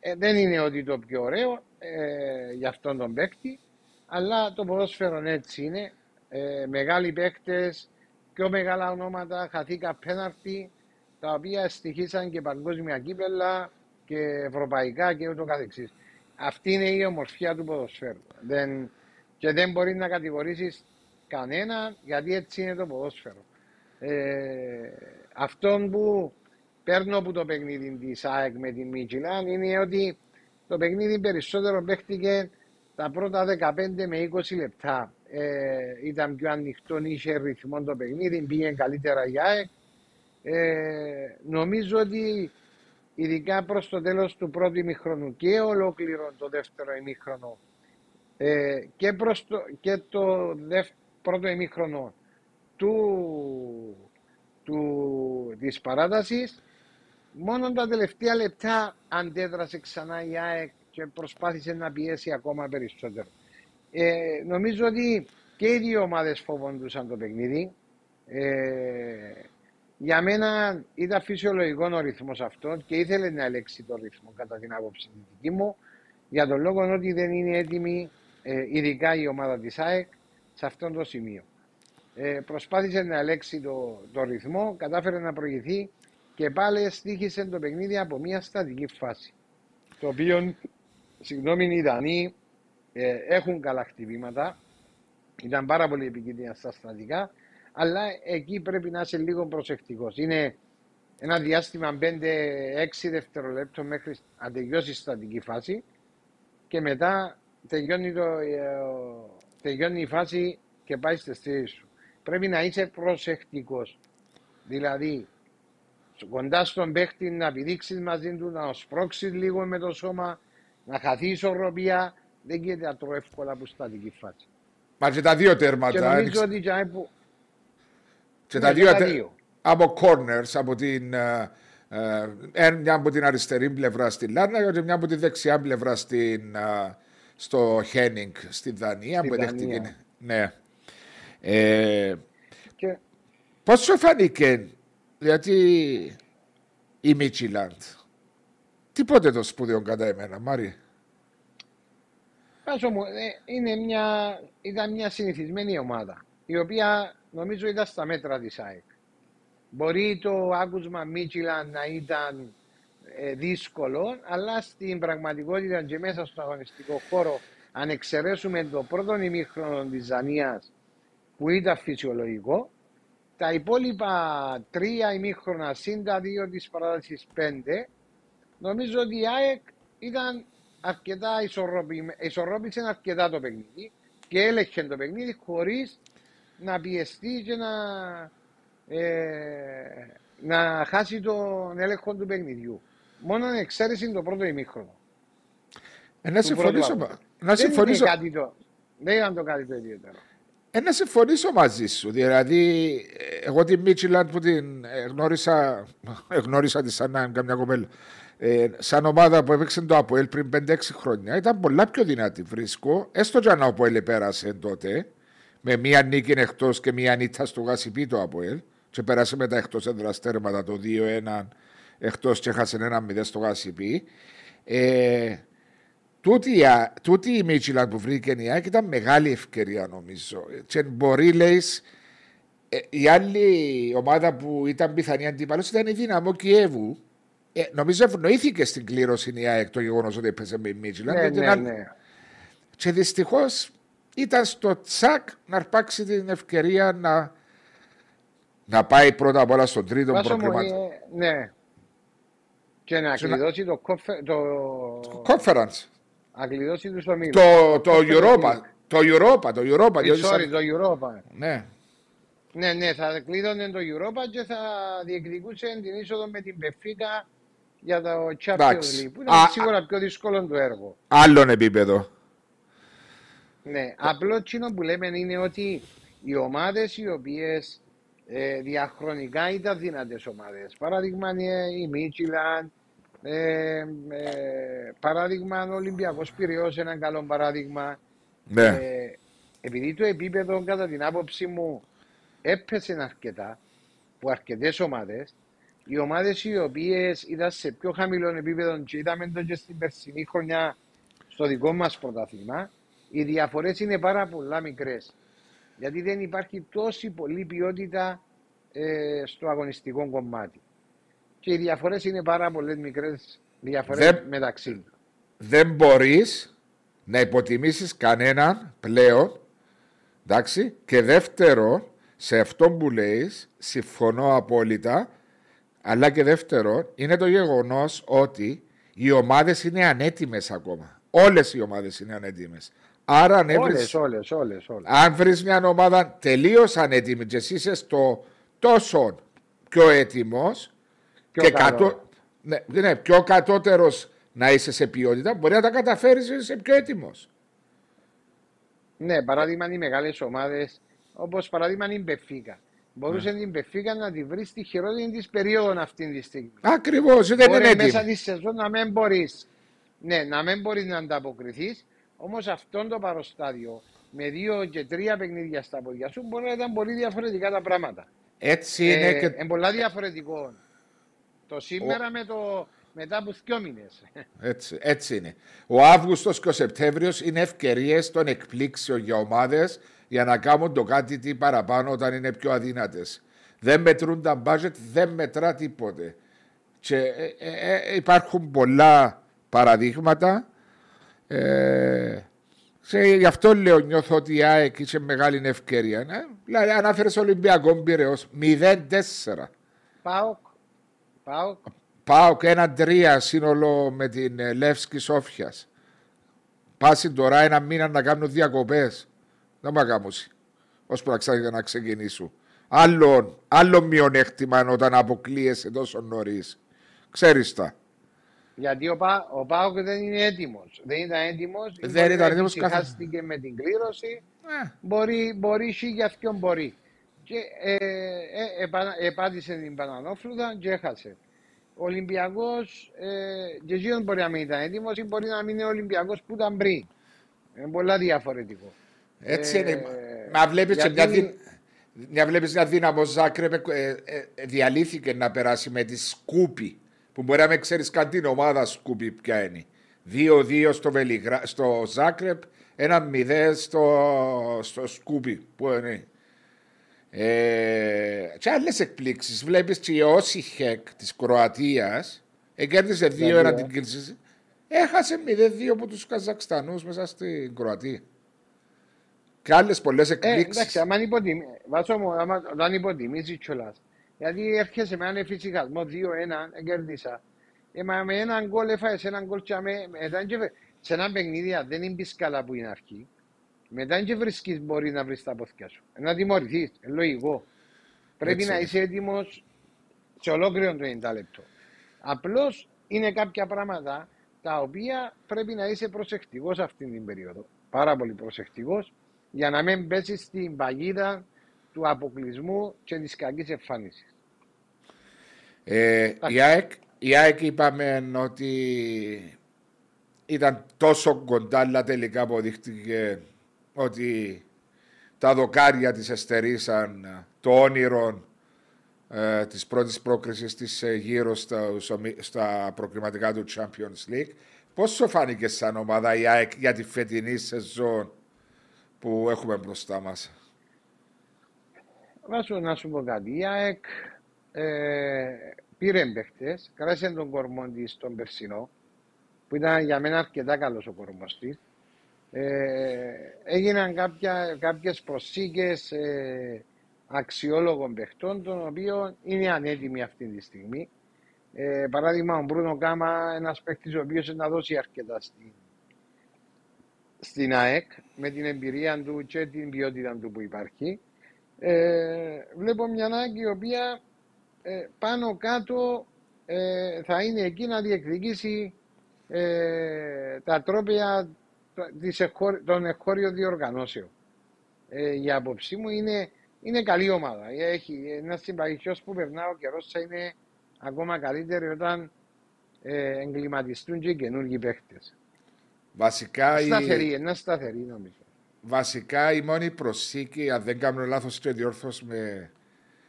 Ε, δεν είναι ότι το πιο ωραίο ε, για αυτόν τον παίκτη, αλλά το ποδόσφαιρο έτσι είναι. Ε, μεγάλοι παίκτες, πιο μεγάλα ονόματα, χαθήκα πέναρτι, τα οποία στοιχήσαν και παγκόσμια κύπελα και ευρωπαϊκά και ούτω καθεξής. Αυτή είναι η ομορφιά του ποδοσφαίρου. Δεν, και δεν μπορεί να κατηγορήσεις κανένα γιατί έτσι είναι το ποδόσφαιρο. Ε, αυτόν που παίρνω από το παιχνίδι της ΑΕΚ με την Μίτσιλαν είναι ότι το παιχνίδι περισσότερο παίχτηκε τα πρώτα 15 με 20 λεπτά. Ε, ήταν πιο ανοιχτό, είχε ρυθμό το παιχνίδι, πήγε καλύτερα η ΑΕΚ. Ε, νομίζω ότι ειδικά προς το τέλος του πρώτου ημίχρονου και ολόκληρο το δεύτερο ημίχρονο ε, και, προς το, και το δευ, πρώτο ημίχρονο του, του, της παράτασης μόνο τα τελευταία λεπτά αντέδρασε ξανά η ΑΕΚ και προσπάθησε να πιέσει ακόμα περισσότερο. Ε, νομίζω ότι και οι δύο ομάδες φοβόντουσαν το παιχνίδι. Ε, για μένα ήταν φυσιολογικό ο ρυθμός αυτός και ήθελε να ελέξει το ρυθμό κατά την άποψη τη δική μου για τον λόγο ότι δεν είναι έτοιμη ε, ειδικά η ομάδα της ΑΕΚ σε αυτό το σημείο. Ε, προσπάθησε να ελέξει το, το ρυθμό, κατάφερε να προηγηθεί και πάλι στήχησε το παιχνίδι από μια στατική φάση. Το οποίο, συγγνώμη, οι Δανείοι ε, έχουν καλά χτυπήματα. Ήταν πάρα πολύ επικίνδυνα στα στατικά, αλλά εκεί πρέπει να είσαι λίγο προσεκτικός. Είναι ένα διάστημα 5-6 δευτερολέπτων μέχρι να τελειώσει η στατική φάση και μετά τελειώνει, το, ε, τελειώνει η φάση και πάει στη θέση σου. Πρέπει να είσαι προσεκτικός. Δηλαδή, κοντά στον παίχτη να πηδήξει μαζί του, να σπρώξεις λίγο με το σώμα, να χαθεί η ισορροπία. Δεν γίνεται να τρώει εύκολα από στατική φάση. Μα και τα δύο τέρματα. Και νομίζω ότι και, που... και τα, δύο, δύο. Από corners, από την, uh, uh, μια από την αριστερή πλευρά στη Λάρνα και μια από τη δεξιά πλευρά στην, uh, στο Χένινγκ στη Δανία. Στη που Δανία. Ναι. Ε, και... Πώς σου φάνηκε, γιατί η Μίτσιλαντ, τίποτε το σπουδαίο κατά εμένα, Μάρι; Πάσο μου, ε, είναι μια, ήταν μια συνηθισμένη ομάδα, η οποία νομίζω ήταν στα μέτρα της ΑΕΚ. Μπορεί το άκουσμα Μίτσιλαντ να ήταν ε, δύσκολο, αλλά στην πραγματικότητα και μέσα στο αγωνιστικό χώρο, αν εξαιρέσουμε το πρώτο ημίχρονο της Ζανίας, που ήταν φυσιολογικό. Τα υπόλοιπα τρία ημίχρονα συν τα δύο της παράτασης πέντε, νομίζω ότι η ΑΕΚ ήταν αρκετά ισορροπημένη, ισορρόπησε αρκετά το παιχνίδι και έλεγχε το παιχνίδι χωρίς να πιεστεί και να, ε, να χάσει τον έλεγχο του παιχνιδιού. Μόνο αν εξαίρεση το πρώτο ημίχρονο. Ε, να συμφωνήσω. Να συμφωνήσω. Δεν, κάτι το, δεν ήταν το κάτι το ιδιαίτερο. Ε, να συμφωνήσω μαζί σου. Δηλαδή, εγώ τη Μίτσιλαντ που την γνώρισα, γνώρισα τη σαν να καμιά κοπέλα. Ε, σαν ομάδα που έπαιξε το Αποέλ πριν 5-6 χρόνια, ήταν πολλά πιο δυνατή. Βρίσκω, έστω και αν ο Αποέλ πέρασε τότε, με μία νίκη εκτός και μία νύχτα στο Γασιπί το Αποέλ, και πέρασε μετά εκτός έδρα τέρματα το 2-1 εκτός και έχασε ένα 0 στο Γασιπί. Ε, Τούτη, τούτη η Μίτσιλαν που βρήκε η ΑΕΚ ήταν μεγάλη ευκαιρία νομίζω. Και μπορεί, λέει, ε, η άλλη ομάδα που ήταν πιθανή αντίπαλο ήταν η Δύναμο Κιέβου. Ε, νομίζω ευνοήθηκε στην κλήρωση η ΑΕΚ το γεγονός ότι έπαιζε με η Μίτσιλαν. Ναι, ναι, ναι. Και δυστυχώς ήταν στο τσακ να αρπάξει την ευκαιρία να, να πάει πρώτα απ' όλα στον τρίτο προκριματικό. Ε, ναι. Και να κλειδώσει το, το... conference. Αγγλιδώσει τους ομίλους. Το, το, Europa. Το Europa, το Europa. Ε, sorry, το Europa. Ναι. Ναι, ναι, θα κλείδωνε το Europa και θα διεκδικούσε την είσοδο με την Πεφίκα για το Champions League. Που είναι α, σίγουρα πιο δύσκολο το έργο. Άλλον επίπεδο. Ναι, απλό εκείνο που λέμε είναι ότι οι ομάδες οι οποίες ε, διαχρονικά ήταν δυνατές ομάδες. Παράδειγμα, η Μίτσιλαν, ε, ε, παράδειγμα, ο Ολυμπιακός Πυριό, ένα καλό παράδειγμα. Ναι. Ε, επειδή το επίπεδο, κατά την άποψή μου, έπεσε αρκετά από αρκετές ομάδες, οι ομάδες οι οποίες ήταν σε πιο χαμηλό επίπεδο, και είδαμε το και στην περσινή χρονιά στο δικό μας πρωτάθλημα, οι διαφορές είναι πάρα πολλά μικρές. Γιατί δεν υπάρχει τόση πολλή ποιότητα ε, στο αγωνιστικό κομμάτι και οι διαφορές είναι πάρα πολύ μικρές διαφορές μεταξύ του. Δεν μπορείς να υποτιμήσεις κανέναν πλέον. Εντάξει. Και δεύτερο, σε αυτό που λέει, συμφωνώ απόλυτα. Αλλά και δεύτερο, είναι το γεγονός ότι οι ομάδες είναι ανέτοιμες ακόμα. Όλες οι ομάδες είναι ανέτοιμες. Άρα, αν όλες, όλες, όλες, όλες. αν βρεις μια ομάδα τελείως ανέτοιμη και εσύ είσαι στο τόσο πιο έτοιμο, και κατώ... ναι, ναι, πιο κατώτερος να είσαι σε ποιότητα, μπορεί να τα καταφέρεις να είσαι πιο έτοιμος. Ναι, παράδειγμα οι μεγάλες ομάδες, όπως παράδειγμα η Μπεφίκα. Μπορούσε ναι. την Μπεφίκα να τη βρεις στη χειρότερη της περίοδο αυτή τη στιγμή. Ακριβώς, δεν είναι έτοιμη. Μέσα της σεζόν να μην μπορεί ναι, να μην μπορείς να ανταποκριθείς, όμως αυτό το παροστάδιο με δύο και τρία παιχνίδια στα πόδια σου μπορεί να ήταν πολύ διαφορετικά τα πράγματα. Έτσι είναι Ε, και... Είναι πολλά διαφορετικό. Το σήμερα με το μετά από δύο μήνες. Έτσι, έτσι είναι. Ο Αύγουστος και ο Σεπτέμβριος είναι ευκαιρίες των εκπλήξεων για ομάδες για να κάνουν το κάτι τι παραπάνω όταν είναι πιο αδύνατες. Δεν μετρούν τα budget, δεν μετρά τίποτε. Και ε, ε, ε, υπάρχουν πολλά παραδείγματα. Ε, σε, γι' αυτό λέω, νιώθω ότι η ΑΕΚ είχε μεγάλη ευκαιρία. Ναι; Δηλαδή, ανάφερες Ολυμπιακό Πυραιό 0-4. Πάοκ. Πάοκ. Πάω και ένα τρία σύνολο με την ε, Λεύσκη Σόφιας. Πάση τώρα ένα μήνα να κάνουν διακοπές. Δεν μου ακάμουσει. Ώσπου να ξα- να ξεκινήσουν. Άλλο, άλλο μειονέκτημα όταν αποκλείεσαι τόσο νωρίς. Ξέρεις τα. Γιατί ο, Πα, ο Πάοκ δεν είναι έτοιμος. Δεν ήταν έτοιμος. Δεν ήταν έτοιμος καθ- Χάστηκε με την κλήρωση. Ε, Μπορεί, μπορεί για ποιον μπορεί. Και ε, ε, επα- επάτησε την Πανανόφλουδα και έχασε. Ο Ολυμπιακός, ε, και εκείνος μπορεί να μην ήταν έτοιμος ή μπορεί να μην είναι ο Ολυμπιακός που ήταν πριν. Είναι πολλά διαφορετικό. έτσι Ε, είναι. Μα βλέπεις γιατί- μια, δυ... μια, βλέπεις μια δύναμο Ζάκρεπ ε, ε, ε, διαλύθηκε να περάσει με τη Σκούπη. Που μπορεί να μην ξέρεις καν την ομάδα Σκούπη ποια είναι. 2-2 στο, Βελιγρα... στο Ζάκρεπ, ένα 0 στο, στο Σκούπι. Που είναι. Ε, και άλλες εκπλήξεις. Βλέπεις και η Όση Χεκ της Κροατίας κέρδισε 2-1 δύο. την κρίση. Έχασε 0-2 από τους Καζακστανούς μέσα στην Κροατία. Και άλλες πολλές Ε, εκπλήξεις. εντάξει, άμα υποτιμ... Βάσο μου, άμα, όταν υποτιμήσεις κιόλας. Γιατί έρχεσαι με έναν εφησυχασμό 2-1, κέρδισα. Ε, μα με έναν γκολ έφαγες έναν γκολ και με, μετά και, βε- σε ένα παιχνίδι αν δεν είναι καλά που είναι αρχή. Μετά και βρίσκεις μπορείς να βρεις τα πόθηκια σου. Να τιμωρηθείς, είναι λογικό. Πρέπει Έτσι να είναι. είσαι έτοιμος σε ολόκληρο το 90 λεπτό. Απλώς είναι κάποια πράγματα τα οποία πρέπει να είσαι προσεκτικός αυτή την περίοδο. Πάρα πολύ προσεκτικός για να μην πέσεις στην παγίδα του αποκλεισμού και της κακής εμφάνισης. Ε, η, ΑΕΚ, η ΑΕΚ είπαμε ότι ήταν τόσο κοντά, αλλά τελικά αποδείχτηκε ότι τα δοκάρια της εστερήσαν το όνειρο ε, της πρώτης πρόκρισης της ε, γύρω στα, στα προκριματικά του Champions League. Πώς σου φάνηκε σαν ομάδα η ΑΕΚ για τη φετινή σεζόν που έχουμε μπροστά μας; Βάσο να σου πω κάτι. Η ΑΕΚ ε, πήρε παίχτες, κράτησε τον κορμό της τον Περσινό, που ήταν για μένα αρκετά καλός ο κορμός της. Ε, έγιναν κάποια, κάποιες προσήκες ε, αξιόλογων παιχτών, των οποίων είναι ανέτοιμοι αυτή τη στιγμή. Ε, παράδειγμα, ο Μπρούνο Κάμα, ένας παίχτης ο οποίος να δώσει αρκετά στην, στην ΑΕΚ, με την εμπειρία του και την ποιότητα του που υπάρχει. Ε, βλέπω μια ΑΕΚ η οποία ε, πάνω κάτω ε, θα είναι εκεί να διεκδικήσει ε, τα τρόπια της εχώρ, των εγχώριων διοργανώσεων. Ε, για άποψή μου είναι, είναι καλή ομάδα. Έχει ένα συμπαγισμό που περνά ο καιρός θα είναι ακόμα καλύτερη όταν ε, εγκληματιστούν και οι καινούργιοι παίχτε. Βασικά η... Σταθερή, ένα σταθερή νομίζω. Βασικά η μόνη προσήκη, αν δεν κάνω λάθος και διόρθως με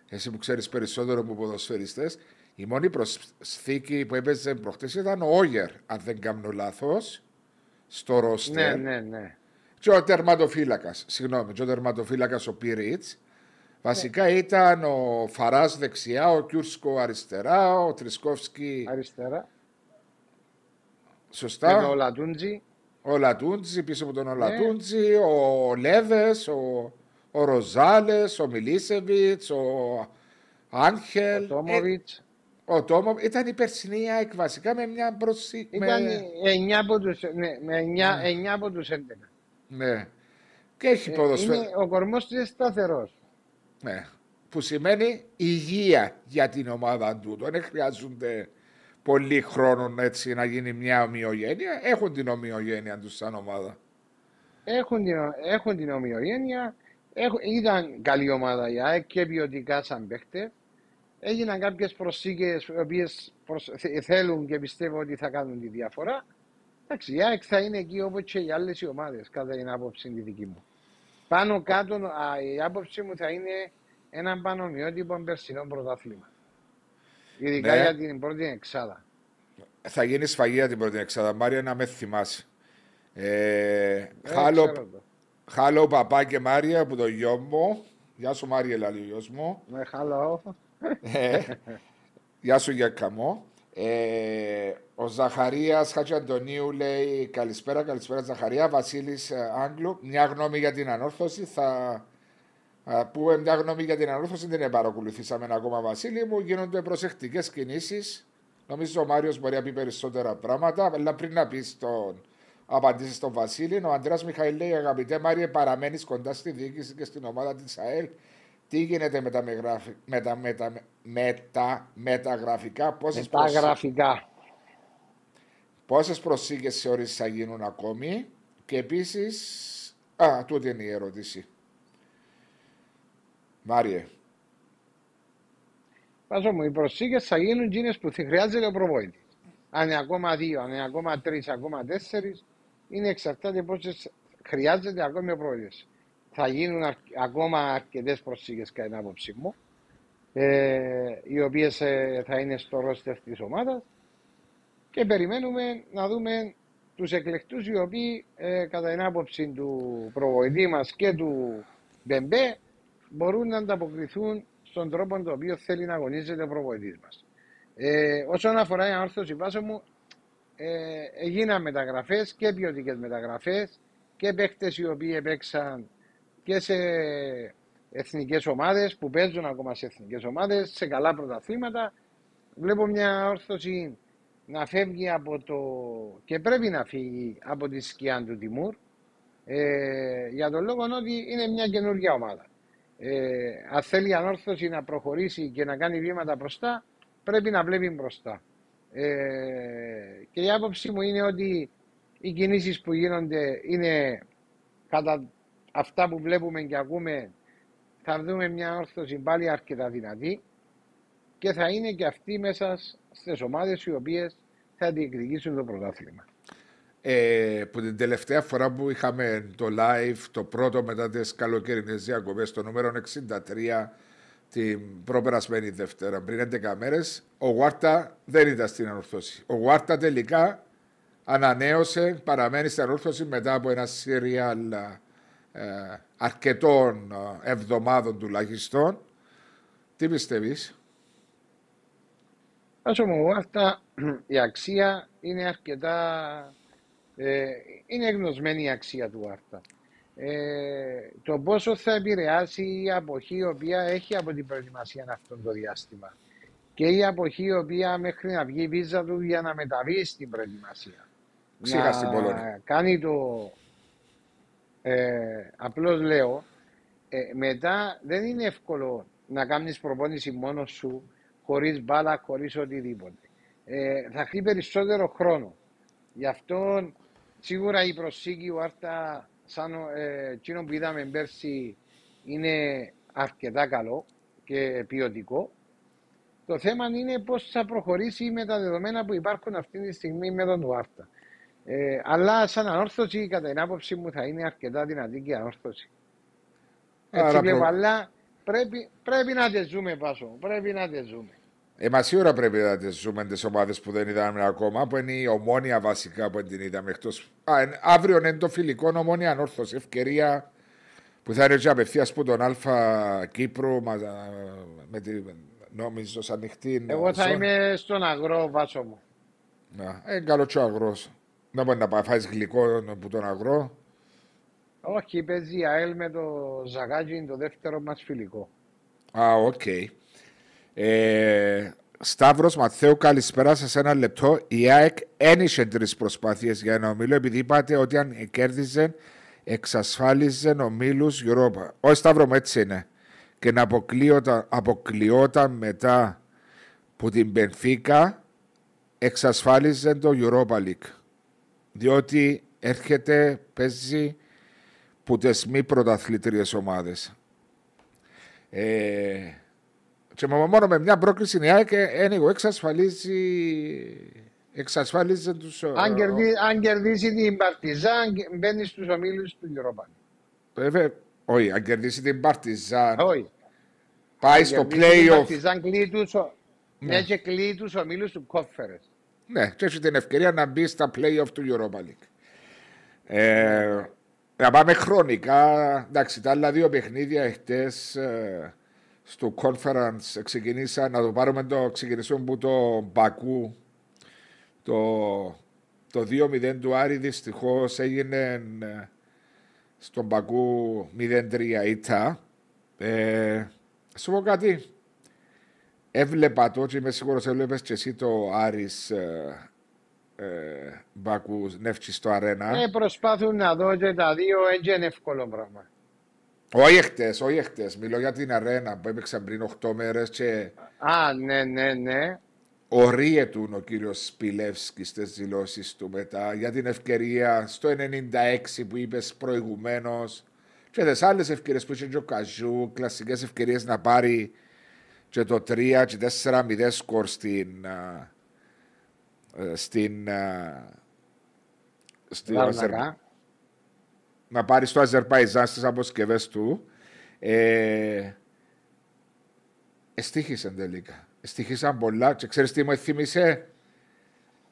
εσύ που ξέρεις περισσότερο από ποδοσφαιριστές, η μόνη προσθήκη που έπαιζε προχτές ήταν ο Όγερ, αν δεν κάνω λάθος, στο ρόστερ. Ναι, ναι, ναι. Και ο τερματοφύλακας, συγγνώμη, και ο τερματοφύλακας ο Πίριτς. Βασικά ήταν ο Φαράς δεξιά, ο Κιούρσκο αριστερά, ο Τρισκόφσκι Αριστερά. σωστά. Και ο Λατούντζι. Ο Λατούντζι, πίσω από τον Ναι. ο Λατούντζι, ο Λέβες, ο, ο Ροζάλες, ο Μιλίσεβιτς, ο Άγχελ. Ο Τόμοβιτς. Ε, ο Τόμο ήταν η περσινή ΑΕΚ βασικά με μια προσή... Ήταν με... 9 από τους, ναι, με 9, 9 από τους 11. Ναι. Και έχει Ε, ποδοσφαίρο. είναι, ο κορμός του είναι σταθερός. Ναι. Που σημαίνει υγεία για την ομάδα του. Δεν χρειάζονται πολύ χρόνο έτσι να γίνει μια ομοιογένεια. Έχουν την ομοιογένεια τους σαν ομάδα. Έχουν την, έχουν την ομοιογένεια. Έχουν, ήταν καλή ομάδα η ΑΕΚ και ποιοτικά σαν παίχτες. Έγιναν κάποιες προσήκες οι οποίες προσ- θε- θέλουν και πιστεύω ότι θα κάνουν τη διαφορά. Εντάξει, η ΑΕΚ θα είναι εκεί όπως και οι άλλες ομάδες, κατά την άποψη τη δική μου. Πάνω κάτω, α, η άποψη μου θα είναι ένα πανομοιότυπο περσινό πρωτάθλημα. Ειδικά Ναι. για την πρώτη εξάδα. Θα γίνει σφαγεία την πρώτη εξάδα. Μάρια, να με θυμάσαι. Ε, Ε, χάλο, ξέρω το. χάλο, παπά και Μάρια που το γιο μου. Γεια σου Μάρια, λέει ο γιος μου. Με χαλό. Ε, Γεια σου για καμό. Ε, ο Ζαχαρίας Χατζη Αντωνίου λέει καλησπέρα, καλησπέρα Ζαχαρία. Βασίλης Άγγλου, μια γνώμη για την ανόρθωση. Θα α, πούμε μια γνώμη για την ανόρθωση. Δεν την παρακολουθήσαμε ακόμα, Βασίλη μου. Γίνονται προσεκτικές κινήσεις. Νομίζω ο Μάριος μπορεί να πει περισσότερα πράγματα. Αλλά πριν να πεις τον απαντήσεις στον Βασίλη, ο Αντρέα Μιχαήλ λέει: Αγαπητέ Μάριε, παραμένεις κοντά στη διοίκηση και στην ομάδα της ΑΕΛ. Τι γίνεται με τα, μεγράφη- με τα, με τα, με τα μεταγραφικά, πόσες Με τα γραφικά. Πόσε προσήκε θεωρεί θα γίνουν ακόμη και επίσης. Α, τούτη είναι η ερώτηση. Μάριε. Πάσο μου, οι προσήκε θα γίνουν εκείνες που θα χρειάζεται ο προπόητη. Αν είναι ακόμα δύο, αν είναι ακόμα τρεις, ακόμα τέσσερις, είναι εξαρτάται πόσες χρειάζεται ακόμη ο προπόητη. Θα γίνουν αρ- ακόμα αρκετές προσήκε κατά την άποψή μου, ε, οι οποίες θα είναι στο ρόστερ της ομάδας και περιμένουμε να δούμε τους εκλεκτούς οι οποίοι ε, κατά την άποψη του προβοητή μας και του Μπεμπέ μπορούν να ανταποκριθούν στον τρόπο τον οποίο θέλει να αγωνίζεται ο προβοητής μας. Ε, όσον αφορά η ανόρθωση βάσο μου, ε, έγιναν μεταγραφές και ποιοτικές μεταγραφές και παίχτες οι οποίοι έπαιξαν και σε εθνικές ομάδες που παίζουν ακόμα σε εθνικές ομάδες, σε καλά πρωταθλήματα. Βλέπω μια όρθωση να φεύγει από το και πρέπει να φύγει από τη σκιά του Τιμούρ ε, για τον λόγο ότι είναι μια καινούργια ομάδα. Ε, αν θέλει η ανόρθωση να προχωρήσει και να κάνει βήματα μπροστά, πρέπει να βλέπει μπροστά. Ε, και η άποψή μου είναι ότι οι κινήσεις που γίνονται είναι κατά αυτά που βλέπουμε και ακούμε θα δούμε μια όρθωση πάλι αρκετά δυνατή και θα είναι και αυτοί μέσα στις ομάδες οι οποίες θα διεκδικήσουν το πρωτάθλημα. Ε, που την τελευταία φορά που είχαμε το live, το πρώτο μετά τις καλοκαιρινές διακοπές, το νούμερο 63, την προπερασμένη Δευτέρα, πριν 11 μέρες, ο Γουάρτα δεν ήταν στην ανορθώση. Ο Γουάρτα τελικά ανανέωσε, παραμένει στην ανορθώση μετά από ένα σύριαλ ε, αρκετών ε, εβδομάδων τουλάχιστον. Τι πιστεύεις; Όσο μου αυτά η αξία είναι αρκετά ε, είναι γνωσμένη η αξία του Άρτα. Ε, το πόσο θα επηρεάσει η αποχή η οποία έχει από την προετοιμασία αυτό το διάστημα και η αποχή η οποία μέχρι να βγει η βίζα του για να μεταβεί στην προετοιμασία. Ξέχα στην Πολωνία. κάνει το ε, απλώς λέω ε, μετά δεν είναι εύκολο να κάνεις προπόνηση μόνος σου χωρίς μπάλα, χωρίς οτιδήποτε. Ε, θα χρειάζεται περισσότερο χρόνο. Γι' αυτό σίγουρα η προσήκη ο Άρτα σαν ε, εκείνο που είδαμε πέρσι είναι αρκετά καλό και ποιοτικό. Το θέμα είναι πώς θα προχωρήσει με τα δεδομένα που υπάρχουν αυτή τη στιγμή με τον Άρτα. Ε, αλλά σαν ανόρθωση κατά την άποψή μου θα είναι αρκετά δυνατή και η ανόρθωση. Έτσι Άρα βλέπω, προ- αλλά πρέπει, πρέπει να τις ζούμε Πάσο, πρέπει να τις ζούμε. Ε, μα σίγουρα πρέπει να τις ζούμε τις ομάδες που δεν είδαμε ακόμα, που είναι η ομόνια βασικά που την είδαμε εκτός. Αύριο είναι το φιλικό ομόνια ανόρθωση. Ευκαιρία που θα είναι και απευθείας που τον Α Κύπρου, μα, με τη, νομίζω, σαν ανοιχτή. Εγώ θα ζώνη. είμαι στον αγρό Πάσο μου. Να, ε, καλό και ο αγρός. Να μπορεί να πάει φάει γλυκό που τον αγρό. Όχι, παίζει η ΑΕΛ με το Ζαγάκι το δεύτερο μας φιλικό. Α, οκ. Ε, Σταύρος Μαθαίου, καλησπέρα σε ένα λεπτό. Η ΑΕΚ ένιξε τρεις προσπάθειες για ένα ομίλο επειδή είπατε ότι αν κέρδιζε, εξασφάλιζε ομίλους Europa. Όχι, Σταύρο μου, έτσι είναι. Και να αποκλείονταν, αποκλειόταν μετά που την Πενφύκα εξασφάλιζε το Europa League. Διότι έρχεται, παίζει που τις μη πρωταθλήτριες ομάδες. Ε, και με- μόνο με μια πρόκληση η ΑΕΚ anyway, εξασφαλίζει Εξασφάλιζε τους. Αν, κερδί, αν κερδίσει την Παρτιζάν, μπαίνει στους ομίλους του Europa. Βέβαια, όχι, αν κερδίσει την Παρτιζάν, Όχι. πάει στο Η play-off. Παρτιζάν κλείει τους, ο- μια και κλείει τους ομίλους του Κόφερες. Ναι, και έχεις την ευκαιρία να μπεις στα play-off του Europa League. Ε, να πάμε χρονικά. Εντάξει, τα άλλα δύο παιχνίδια εχθές ε, στο conference ξεκινήσαν. Να το πάρουμε το ξεκινήσουμε που το Μπακού. Το, το 2-0 του Άρη δυστυχώς έγινε ε, στον Μπακού 0-3 ήττα. Ε, σου πω κάτι. Έβλεπα το και είμαι σίγουρος έβλεπες και εσύ το Άρης ε, ε, Μπακού Νεύτσι στο αρένα. Ε, προσπάθουν να δω και τα δύο, έτσι είναι εύκολο πράγμα. Όχι εχθές, όχι εχθές. Μιλώ για την αρένα που έπαιξαν πριν 8 μέρες και Α, ναι, ναι, ναι. ορίετουν ο κύριος Σπιλεύσκης στις δηλώσεις του μετά για την ευκαιρία στο 96 που είπες προηγουμένως και τις άλλες ευκαιρίες που είχε και ο Καζού, κλασικές ευκαιρίες να πάρει και το 3 και 4-0 σκορ στην, α, ε, στην, α, στη Αζερ- Λάρνακα. να πάρει στο Αζερπαϊζάν στις αποσκευές του. Ε, εστίχησαν τελικά. Εστίχησαν πολλά και ξέρεις τι μου θύμισε.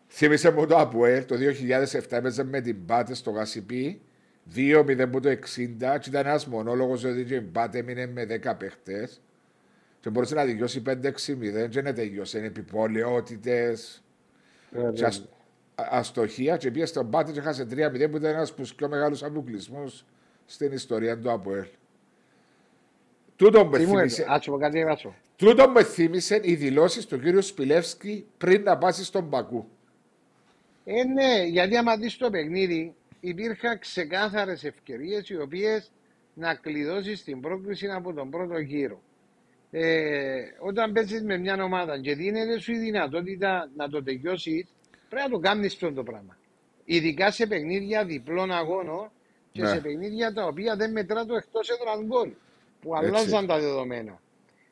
Θύμισε μου το Αποέλ το 2007 έπαιζε με την Πάτε στο Γασιπί 2-0 που το 60 και ήταν ένας μονόλογος ότι και η Πάτε έμεινε με 10 παίχτες και μπορούσε να δικαιώσει 5-6-0 και να τελειώσει. Είναι επιπολαιότητες και ασ- α- αστοχία και πήγες στον Πάτη και χάσε 3-0 που ήταν ένας από τους πιο μεγάλους αποκλεισμούς στην ιστορία του ΑΠΟΕΛ. Τούτο με Τι μου θύμισε, έπαιξε, άτσο κάτι έβατσο. τούτο με θύμισε οι δηλώσεις του κύριου Σπιλεύσκη πριν να πάσει στον Πακού. Ε, ναι, γιατί άμα δεις το παιχνίδι, υπήρχαν ξεκάθαρες ευκαιρίες οι οποίες να κλειδώσεις την πρόκληση από τον πρώτο γύρο. Ε, όταν παίζεις με μια ομάδα και δίνεται σου η δυνατότητα να το τελειώσεις, πρέπει να το κάνεις αυτό το πράγμα. Ειδικά σε παιχνίδια διπλών αγώνων και Ναι. σε παιχνίδια τα οποία δεν μετρά το εκτός έδραν γκολ, που Έτσι. αλλάζαν τα δεδομένα.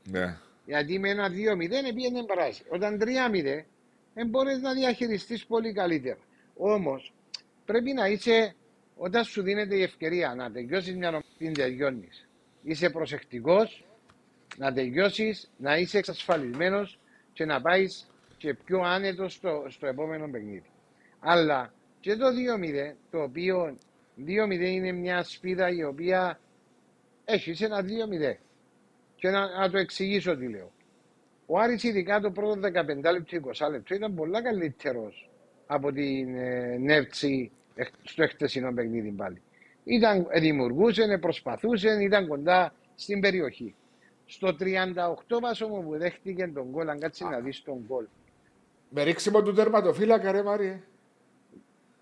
Ναι. Γιατί με ένα 2-0 πήγαινε περάσει. Όταν 3-0 δεν μπορείς να διαχειριστείς πολύ καλύτερα. Όμως πρέπει να είσαι, όταν σου δίνεται η ευκαιρία να τελειώσεις μια ομάδα, την τελειώνεις. Είσαι προσεκτικός, να τελειώσεις, να είσαι εξασφαλισμένος και να πάεις και πιο άνετος στο, στο επόμενο παιχνίδι. Αλλά και το 2-0, το οποίο 2-0 είναι μια σπίδα η οποία έχει ένα 2-0 και να, να το εξηγήσω τι λέω. Ο Άρης ειδικά το πρώτο 15 λεπτό 20 λεπτό ήταν πολλά καλύτερος από την ε, Νεύτσι εχ- στο χτεσινό παιχνίδι πάλι. Ήταν, ε, δημιουργούσε, ε, προσπαθούσε, ήταν κοντά στην περιοχή. Στο 38 βάσο μου που δέχτηκε τον γκολ, αν κάτσεις να δεις τον γκολ. Με ρίξιμο του τερματοφύλακα, ρε Μάριε.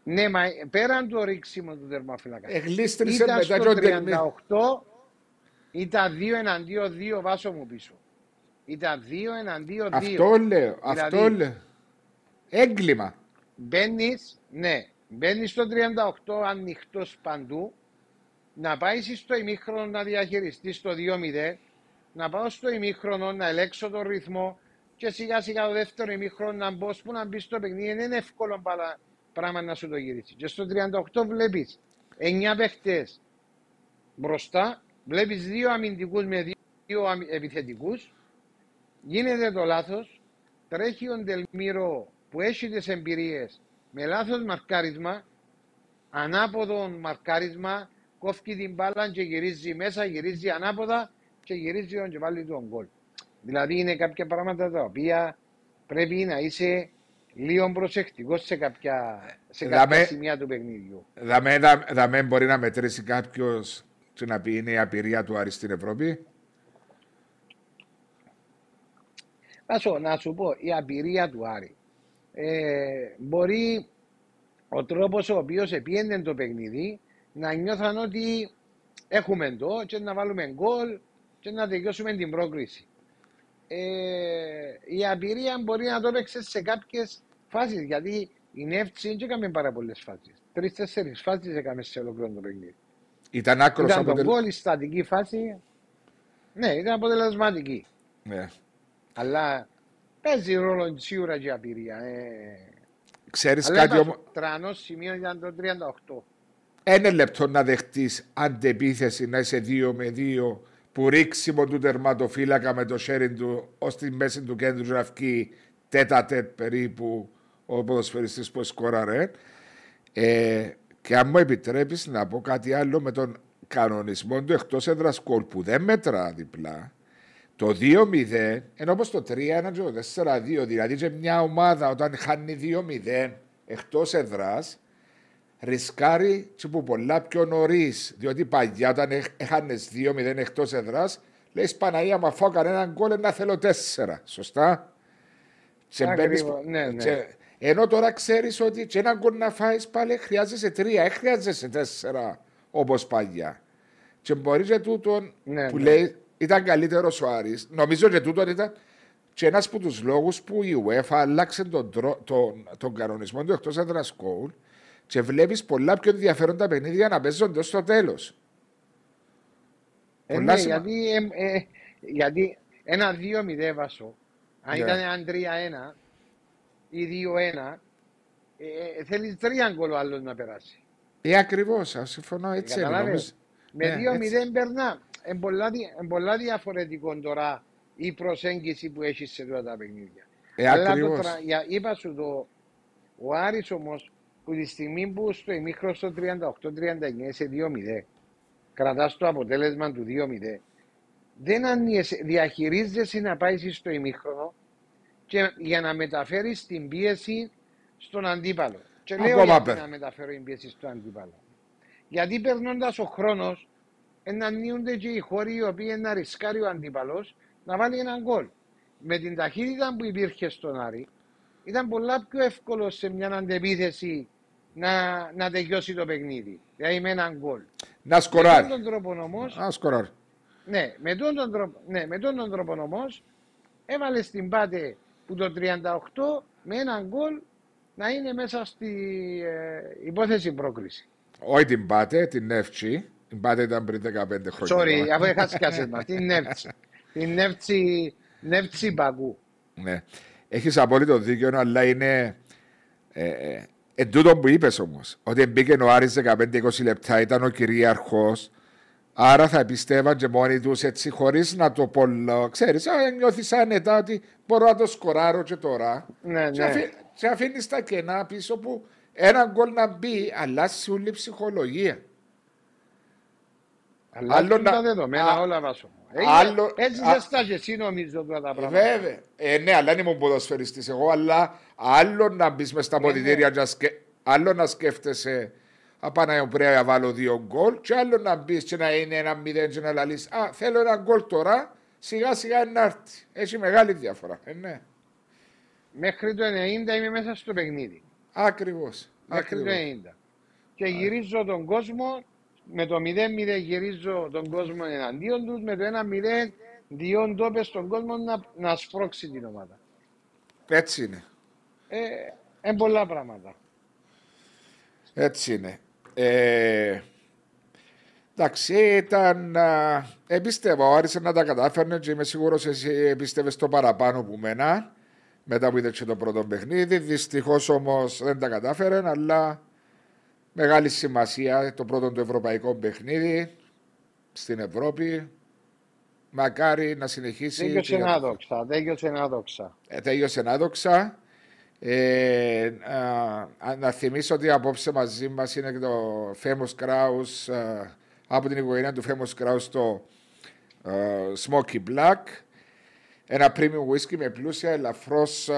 Ναι, μα ε, πέραν το ρίξιμο του τερμαφυλακά. Εγλίστρισε Ήταν μετά στο και ο Τελμή. 38, ήταν 2 εναντίον 2 βάσο μου πίσω. Ήταν 2 εναντίον 2. Αυτό λέω, αυτό Δηλαδή- λέω. Έγκλημα. Μπαίνεις, ναι, μπαίνεις στο 38 ανοιχτός παντού, να πάεις στο ημίχρονο να διαχειριστείς το 2-0, να πάω στο ημίχρονο να ελέξω τον ρυθμό και σιγά σιγά το δεύτερο ημίχρονο να μπω που να μπει στο παιχνίδι. Δεν είναι εύκολο παρά- πράγμα να σου το γυρίσει. Και στο 38 βλέπεις 9 παίχτες μπροστά, βλέπεις δύο αμυντικούς με δύο επιθετικούς, γίνεται το λάθος, τρέχει ο Ντελμύρο που έχει τις εμπειρίες με λάθος μαρκάρισμα, ανάποδο μαρκάρισμα, κόφει την μπάλα και γυρίζει μέσα, γυρίζει ανάποδα και γυρίζει τον και βάλει τον γκολ. Δηλαδή είναι κάποια πράγματα τα οποία πρέπει να είσαι λίγο προσεκτικός σε κάποια, σε κάποια Δαμε- σημεία του παιχνίδιου. Δαμέ, δα- δαμέ μπορεί να μετρήσει κάποιος και να πει είναι η απειρία του Άρη στην Ευρώπη; Πάσο, να σου πω, η απειρία του Άρη. Ε, μπορεί ο τρόπος ο οποίος επίενε το παιχνίδι να νιώθαν ότι έχουμε το και να βάλουμε γκολ και να τελειώσουμε την πρόκριση. Ε, η απειρία μπορεί να το έπαιξε σε κάποιες φάσεις γιατί η Νεύτσι δεν έκαμε πάρα πολλές φάσεις. Τρεις-τέσσερις φάσεις έκαμε σε ολόκληρο το παιχνίδι. Ήταν άκρος Ήταν το αποτελ... γκολ, η στατική φάση. Ναι, ήταν αποτελεσματική. Ναι. Αλλά παίζει ρόλο σίγουρα και η απειρία. Ε, ξέρεις Αλλά κάτι είπα, όμως, τρανός σημείο ήταν το 38. ένα λεπτό να δεχτείς αντεπίθεση να είσαι δύο με δύο που ρίξιμο του τερματοφύλακα με το sharing του ως τη μέση του κέντρου να βγει τέτα τέτ περίπου ο ποδοσφαιριστής που σκόραρε. Ε, και αν μου επιτρέπεις να πω κάτι άλλο με τον κανονισμό του εκτός έδρας γκολ που δεν μετρά διπλά. Το 2-0 ενώ όπως το 3-1 και το 4-2 δηλαδή και μια ομάδα όταν χάνει 2-0 εκτός έδρας ρισκάρει και που πολλά πιο νωρίς. Διότι παλιά όταν έχανες 2-0 εκτός έδρας, λέει Παναγία, μα φάω κανέναν γκολ να θέλω 4. Σωστά. Και Ακριβώς, μπαίνεις- ναι, ναι. και- ενώ τώρα ξέρεις ότι και ένα γκολ να φάεις πάλι χρειάζεσαι 3, δεν χρειάζεσαι 4 όπως παλιά. Και μπορεί και τούτον Ναι, που ναι. λέει ήταν καλύτερο ο Άρης. Νομίζω και τούτον ήταν και ένας από τους λόγους που η UEFA άλλαξε τον, τρο- τον, τον κανονισμό του εκτός έδρας γκολ και βλέπεις πολλά πιο ενδιαφέροντα παιχνίδια να παίζονται ως το τέλος. Ε, Πολλά ναι, σημα- γιατί, ε, ε, γιατί ένα 2-0 βάσο, αν Ναι. ήταν ένα 3-1 ή 2-1, ε, ε, θέλεις τρία γκολ ο άλλος να περάσει. Ε, ακριβώς, συμφωνώ έτσι. είναι, Καταλάβες. νομίζω. Με Ναι, 2-0 έτσι. περνά. Είναι πολλά, δι- εν πολλά διαφορετικό τώρα η προσέγγιση που έχεις σε αυτά τα παιχνίδια. Ε, Αλλά το ακριβώς. τρα- για- είπα σου το, ο Άρης όμως που τη στιγμή που στο ημίχρονο στο 38-39 είσαι 2-0 κρατάς το αποτέλεσμα του 2-0 δεν ανιέσαι, διαχειρίζεσαι να πάεις στο ημίχρονο και για να μεταφέρεις την πίεση στον αντίπαλο. Και λέω Ακόμα γιατί πέρα. να μεταφέρω την πίεση στον αντίπαλο. Γιατί περνώντας ο χρόνος, να ανοίγονται και οι χώροι οι οποίοι να ρισκάρει ο αντίπαλος να βάλει έναν γκολ. Με την ταχύτητα που υπήρχε στον Άρη, ήταν πολλά πιο εύκολο σε μια αντεπίθεση να, να τελειώσει το παιχνίδι. Δηλαδή με έναν γκολ. Να Με σκοράρει. τον τρόπο όμω, Να σκοράρει. ναι, με τον, τον τρόπο, ναι, με τον, τον τρόπο όμως, έβαλε στην πάτε που το 38 με έναν γκολ να είναι μέσα στη ε, υπόθεση πρόκριση. Όχι την πάτε, την Εύτσι. Την πάτε ήταν πριν 15 χρόνια. Sorry, αφού είχα σκάσει μα. Την Νεύτσι. Την Νεύτσι, Νεύτσι Μπαγκού. Ναι. Έχεις απόλυτο δίκιο, αλλά είναι. Ε, ε, εν τούτο που είπες όμως, ότι μπήκε ο Άρης 15-20 λεπτά, ήταν ο κυρίαρχος. Άρα θα πιστεύαν και μόνοι τους έτσι, χωρίς να το πω. Ξέρεις, νιώθεις άνετα ότι μπορώ να το σκοράρω και τώρα. Ναι, Και, ναι. αφή, και αφήνεις τα κενά πίσω που ένα γκολ να μπει, αλλάζει όλη η ψυχολογία. Αλλά Άλλο τα να- δεδομένα α- όλα βάσο. Άλλο- Έτσι α- δεν στάζει εσύ νομίζω τώρα τα Ε, πράγματα. Βέβαια. Ε, ναι, αλλά δεν ήμουν ποδοσφαιριστής εγώ, αλλά άλλο να μπεις μες στα Ναι, ποδητήρια, και να σκε... άλλο να σκέφτεσαι απάνω πρέπει να βάλω δύο γκολ, και άλλο να μπεις και να είναι ένα μηδέν και να λαλείς Α, θέλω ένα γκολ τώρα, σιγά σιγά να έρθει. Έχει μεγάλη διαφορά. Ε, ναι. Μέχρι το 90 είμαι μέσα στο παιχνίδι. Ακριβώς. Μέχρι το 90. Και γυρίζω τον κόσμο, με το 0-0 γυρίζω τον κόσμο εναντίον τους, με το 1-0 διόν τόπες στον κόσμο να, να σπρώξει την ομάδα. Έτσι είναι. Ε, είναι πολλά πράγματα. Έτσι είναι. Ε, εντάξει, ήταν. α, Επίστευα, άρχισε να τα κατάφερνε και είμαι σίγουρος εσύ πίστευε το παραπάνω που μένα. Μετά που είδες και το πρώτο παιχνίδι. Δυστυχώς όμως δεν τα κατάφερε, αλλά μεγάλη σημασία το πρώτο του ευρωπαϊκό παιχνίδι στην Ευρώπη. Μακάρι να συνεχίσει. Τέλειωσε και για το- ένα δόξα. Τέλειωσε ένα δόξα. ε, τέλειωσε άδοξα. Ε, α, να θυμίσω ότι απόψε μαζί μας είναι και το Famous Kraus α, από την οικογένεια του Famous Kraus το α, Smoky Black. Ένα premium whisky με πλούσια, ελαφρώς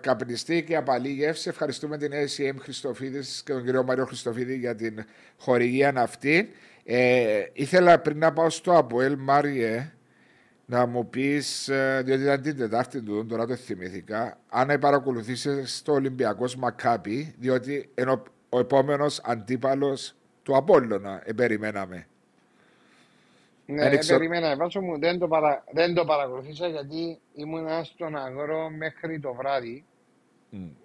καπνιστή και απαλή γεύση. Ευχαριστούμε την ACM Χριστοφίδη και τον κύριο Μάριο Χριστοφίδη για την χορηγία αυτή. Ε, ήθελα πριν να πάω στο Αποέλ Μάριε να μου πεις, διότι ήταν την Τετάρτη του, τώρα το θυμήθηκα, αν παρακολουθήσει το Ολυμπιακός Μακάπι, διότι είναι ο, ο επόμενος αντίπαλος του Απόλλωνα, ε, περιμέναμε. Ναι, Δεν ε, ξέρω- περιμένα. Βάσο μου δεν το, παρα... δεν το παρακολουθήσα γιατί ήμουν στον αγρό μέχρι το βράδυ.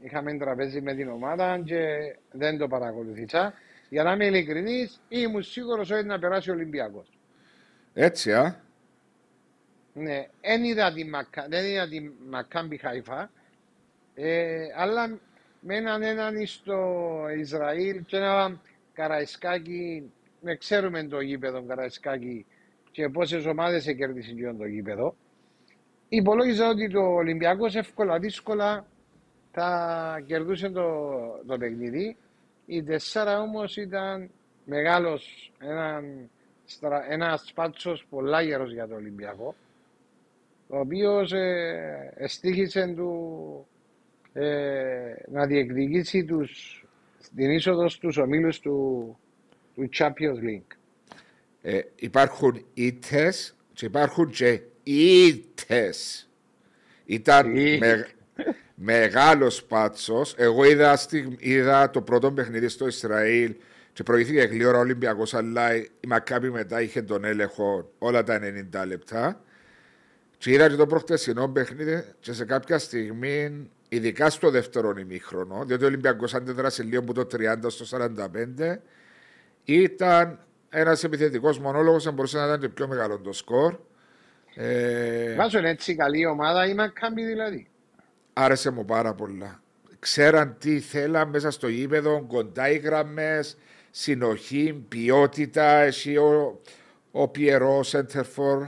Είχαμε τραπέζι με την ομάδα και δεν το παρακολουθήσα. Για να είμαι ειλικρινής, ήμουν σίγουρος ότι να περάσει ο Ολυμπιακός. Έτσι, α. Ναι, δεν είδα τη Μακα... δεν είδα τη Μακάμπι Χαϊφά, ε, αλλά με έναν έναν στο Ισραήλ και ένα Καραϊσκάκι, με ξέρουμε το γήπεδο Καραϊσκάκι και πόσες ομάδες κέρδισε και το γήπεδο. Υπολόγιζα ότι το Ολυμπιακός εύκολα δύσκολα θα κερδούσε το, το παιχνίδι. Η τεσσάρα όμως ήταν μεγάλος, ένα, ένας σπάτσος πολλά γερό για το Ολυμπιακό, ο οποίος ε, εστίχησε του ε, να διεκδικήσει τους, την είσοδος στους ομίλους του, του Champions League. Ε, υπάρχουν ήττες και υπάρχουν και ήττες. Ήταν με, μεγάλος πάτσος. Εγώ είδα, είδα το πρώτο παιχνίδι στο Ισραήλ και προηγήθηκε γλύωρα ο Ολυμπιακός, αλλά η Μακάπη μετά είχε τον έλεγχο όλα τα 90 λεπτά. Και είδα και το προχτεσινό παιχνίδι και σε κάποια στιγμή ειδικά στο δεύτερο ημίχρονο, διότι ο Ολυμπιακός αντέδρασε λίγο από το 30 στο 45, ήταν ένας επιθετικός μονόλογος, αν μπορούσε να ήταν και πιο μεγάλο το σκορ. Ε... Βάζουν έτσι καλή ομάδα, η Μακάμπη δηλαδή. Άρεσε μου πάρα πολλά. Ξέραν τι θέλαν μέσα στο γήπεδο, κοντά οι γραμμές, συνοχή, ποιότητα. Εσύ ο, ο Πιερό, Σέντερφορ,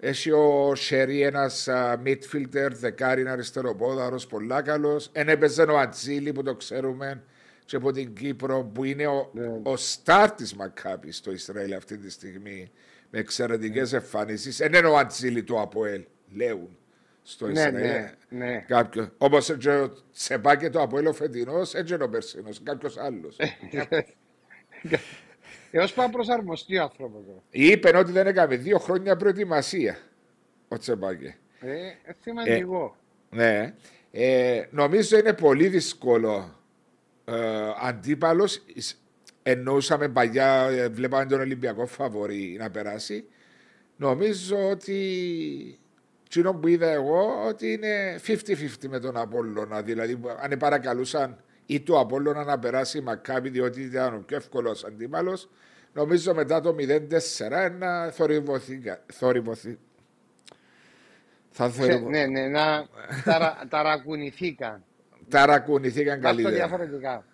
έχει ο Σέρι ένας midfielder, δεκάρι αριστεροπόδαρος, πολλά καλός. Εν έπαιζε ο Ατζήλη που το ξέρουμε και από την Κύπρο που είναι ο, ναι. ο στάρ της Μακάπη στο Ισραήλ αυτή τη στιγμή με εξαιρετικές ναι. εμφανίσεις. Δεν είναι ο Ατζήλη του Αποέλ, λέουν στο ναι, Ισραήλ. Ναι, ναι. Κάποιο. Όπως ο Τσεπάκε το Αποέλ ο φετινός, έτσι είναι ο Περσινό, κάποιος άλλος. Έω πάει προσαρμοστεί ο άνθρωπο. Είπε ότι δεν έκαμε δύο χρόνια προετοιμασία ο Τσεμπάκε. Ε, σημαντικό. Ε, ναι. Ε, νομίζω είναι πολύ δύσκολο ε, αντίπαλος. Εννοούσαμε παλιά, ε, βλέπαμε τον Ολυμπιακό Φαβορή να περάσει. Νομίζω ότι Τσίνο που είδα εγώ ότι είναι 50-50 με τον Απόλλωνα. Δηλαδή, αν παρακαλούσαν ή το Απόλλωνα να περάσει η Μακάβη διότι ήταν ο πιο εύκολος αντίπαλος. Νομίζω μετά το 0-4 να θορυβωθεί. Θα θορυβω... Ναι, ναι, να ταρα, ταρακουνηθήκαν. Ταρακουνηθήκαν καλύτερα. διαφορετικά.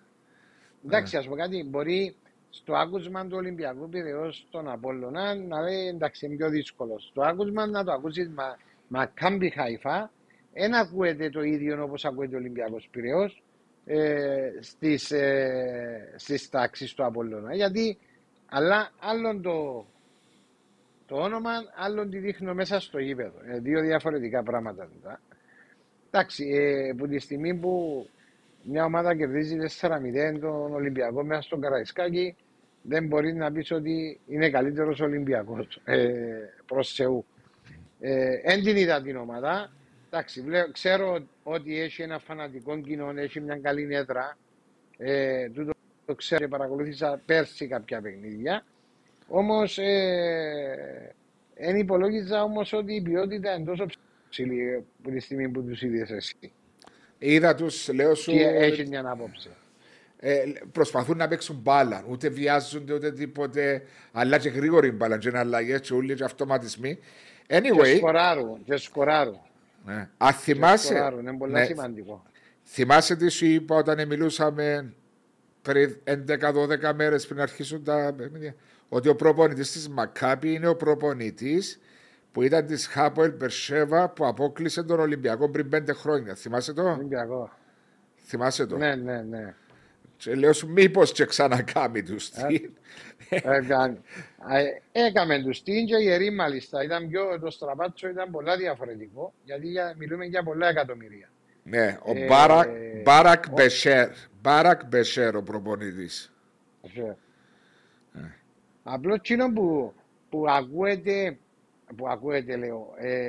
Εντάξει, ας πούμε κάτι, μπορεί στο άκουσμα του Ολυμπιακού Πυραιός στον Απόλλωνα να λέει εντάξει είναι πιο δύσκολος. Στο άκουσμα να το ακούσεις μα, μα κάμπι χαϊφά, δεν ακούεται το ίδιο όπως ακούεται ο Ολυμπιακός Πυραιός ε, στις, ε, στις τάξεις του Απόλλωνα. Γιατί αλλά άλλον το, το όνομα, άλλον τη δείχνω μέσα στο γήπεδο. Ε, δύο διαφορετικά πράγματα. Τώρα. Εντάξει, ε, από τη στιγμή που μια ομάδα κερδίζει 4-0 τον Ολυμπιακό μέσα στον Καραϊσκάκη, δεν μπορεί να πεις ότι είναι καλύτερος Ολυμπιακός ε, προς Θεού. Ε, την είδα την ομάδα. Εντάξει, ξέρω ότι έχει ένα φανατικό κοινό, έχει μια καλή έδρα. Ε, τούτο το ξέρω και παρακολούθησα πέρσι κάποια παιχνίδια. Όμως δεν ε, υπολόγιζα όμως ότι η ποιότητα είναι τόσο ψηλή από τη στιγμή που τους είδε εσύ. Είδα τους, λέω σου. Και έχει μια άποψη. Ε, προσπαθούν να παίξουν μπάλα. Ούτε βιάζονται ούτε τίποτε. Αλλά και γρήγορη μπάλα. Και αλλαγές, και όλοι και αυτοματισμοί. Anyway. Και σκοράρουν. Και σκοράρουν. Ναι. Α, θυμάσαι. Είναι πολύ ναι. σημαντικό. Θυμάσαι τι σου είπα όταν μιλούσαμε πριν 11-12 μέρες πριν αρχίσουν τα παιχνίδια; Ότι ο προπονητής της Μακάπη είναι ο προπονητής που ήταν της Χάπο Ελπερσέβα που απόκλεισε τον Ολυμπιακό πριν 5 χρόνια. Θυμάσαι το; Ολυμπιακό. Θυμάσαι το; Ναι, ναι, ναι. Και λέω σου μήπως και ξανακάμει τους την. Έκαμε τους την και γερή μάλιστα. Ήταν πιο, το στραπάτσο ήταν πολλά διαφορετικό γιατί μιλούμε για πολλά εκατομμυρία. Ναι, ο ε, Μπάρακ, Μπάρακ Μπεσέρ. Μπάρακ Μπεσέρ ο προπονητής. Ε. Απλώς εκείνο που, που ακούεται, που ακούεται λέω, ε,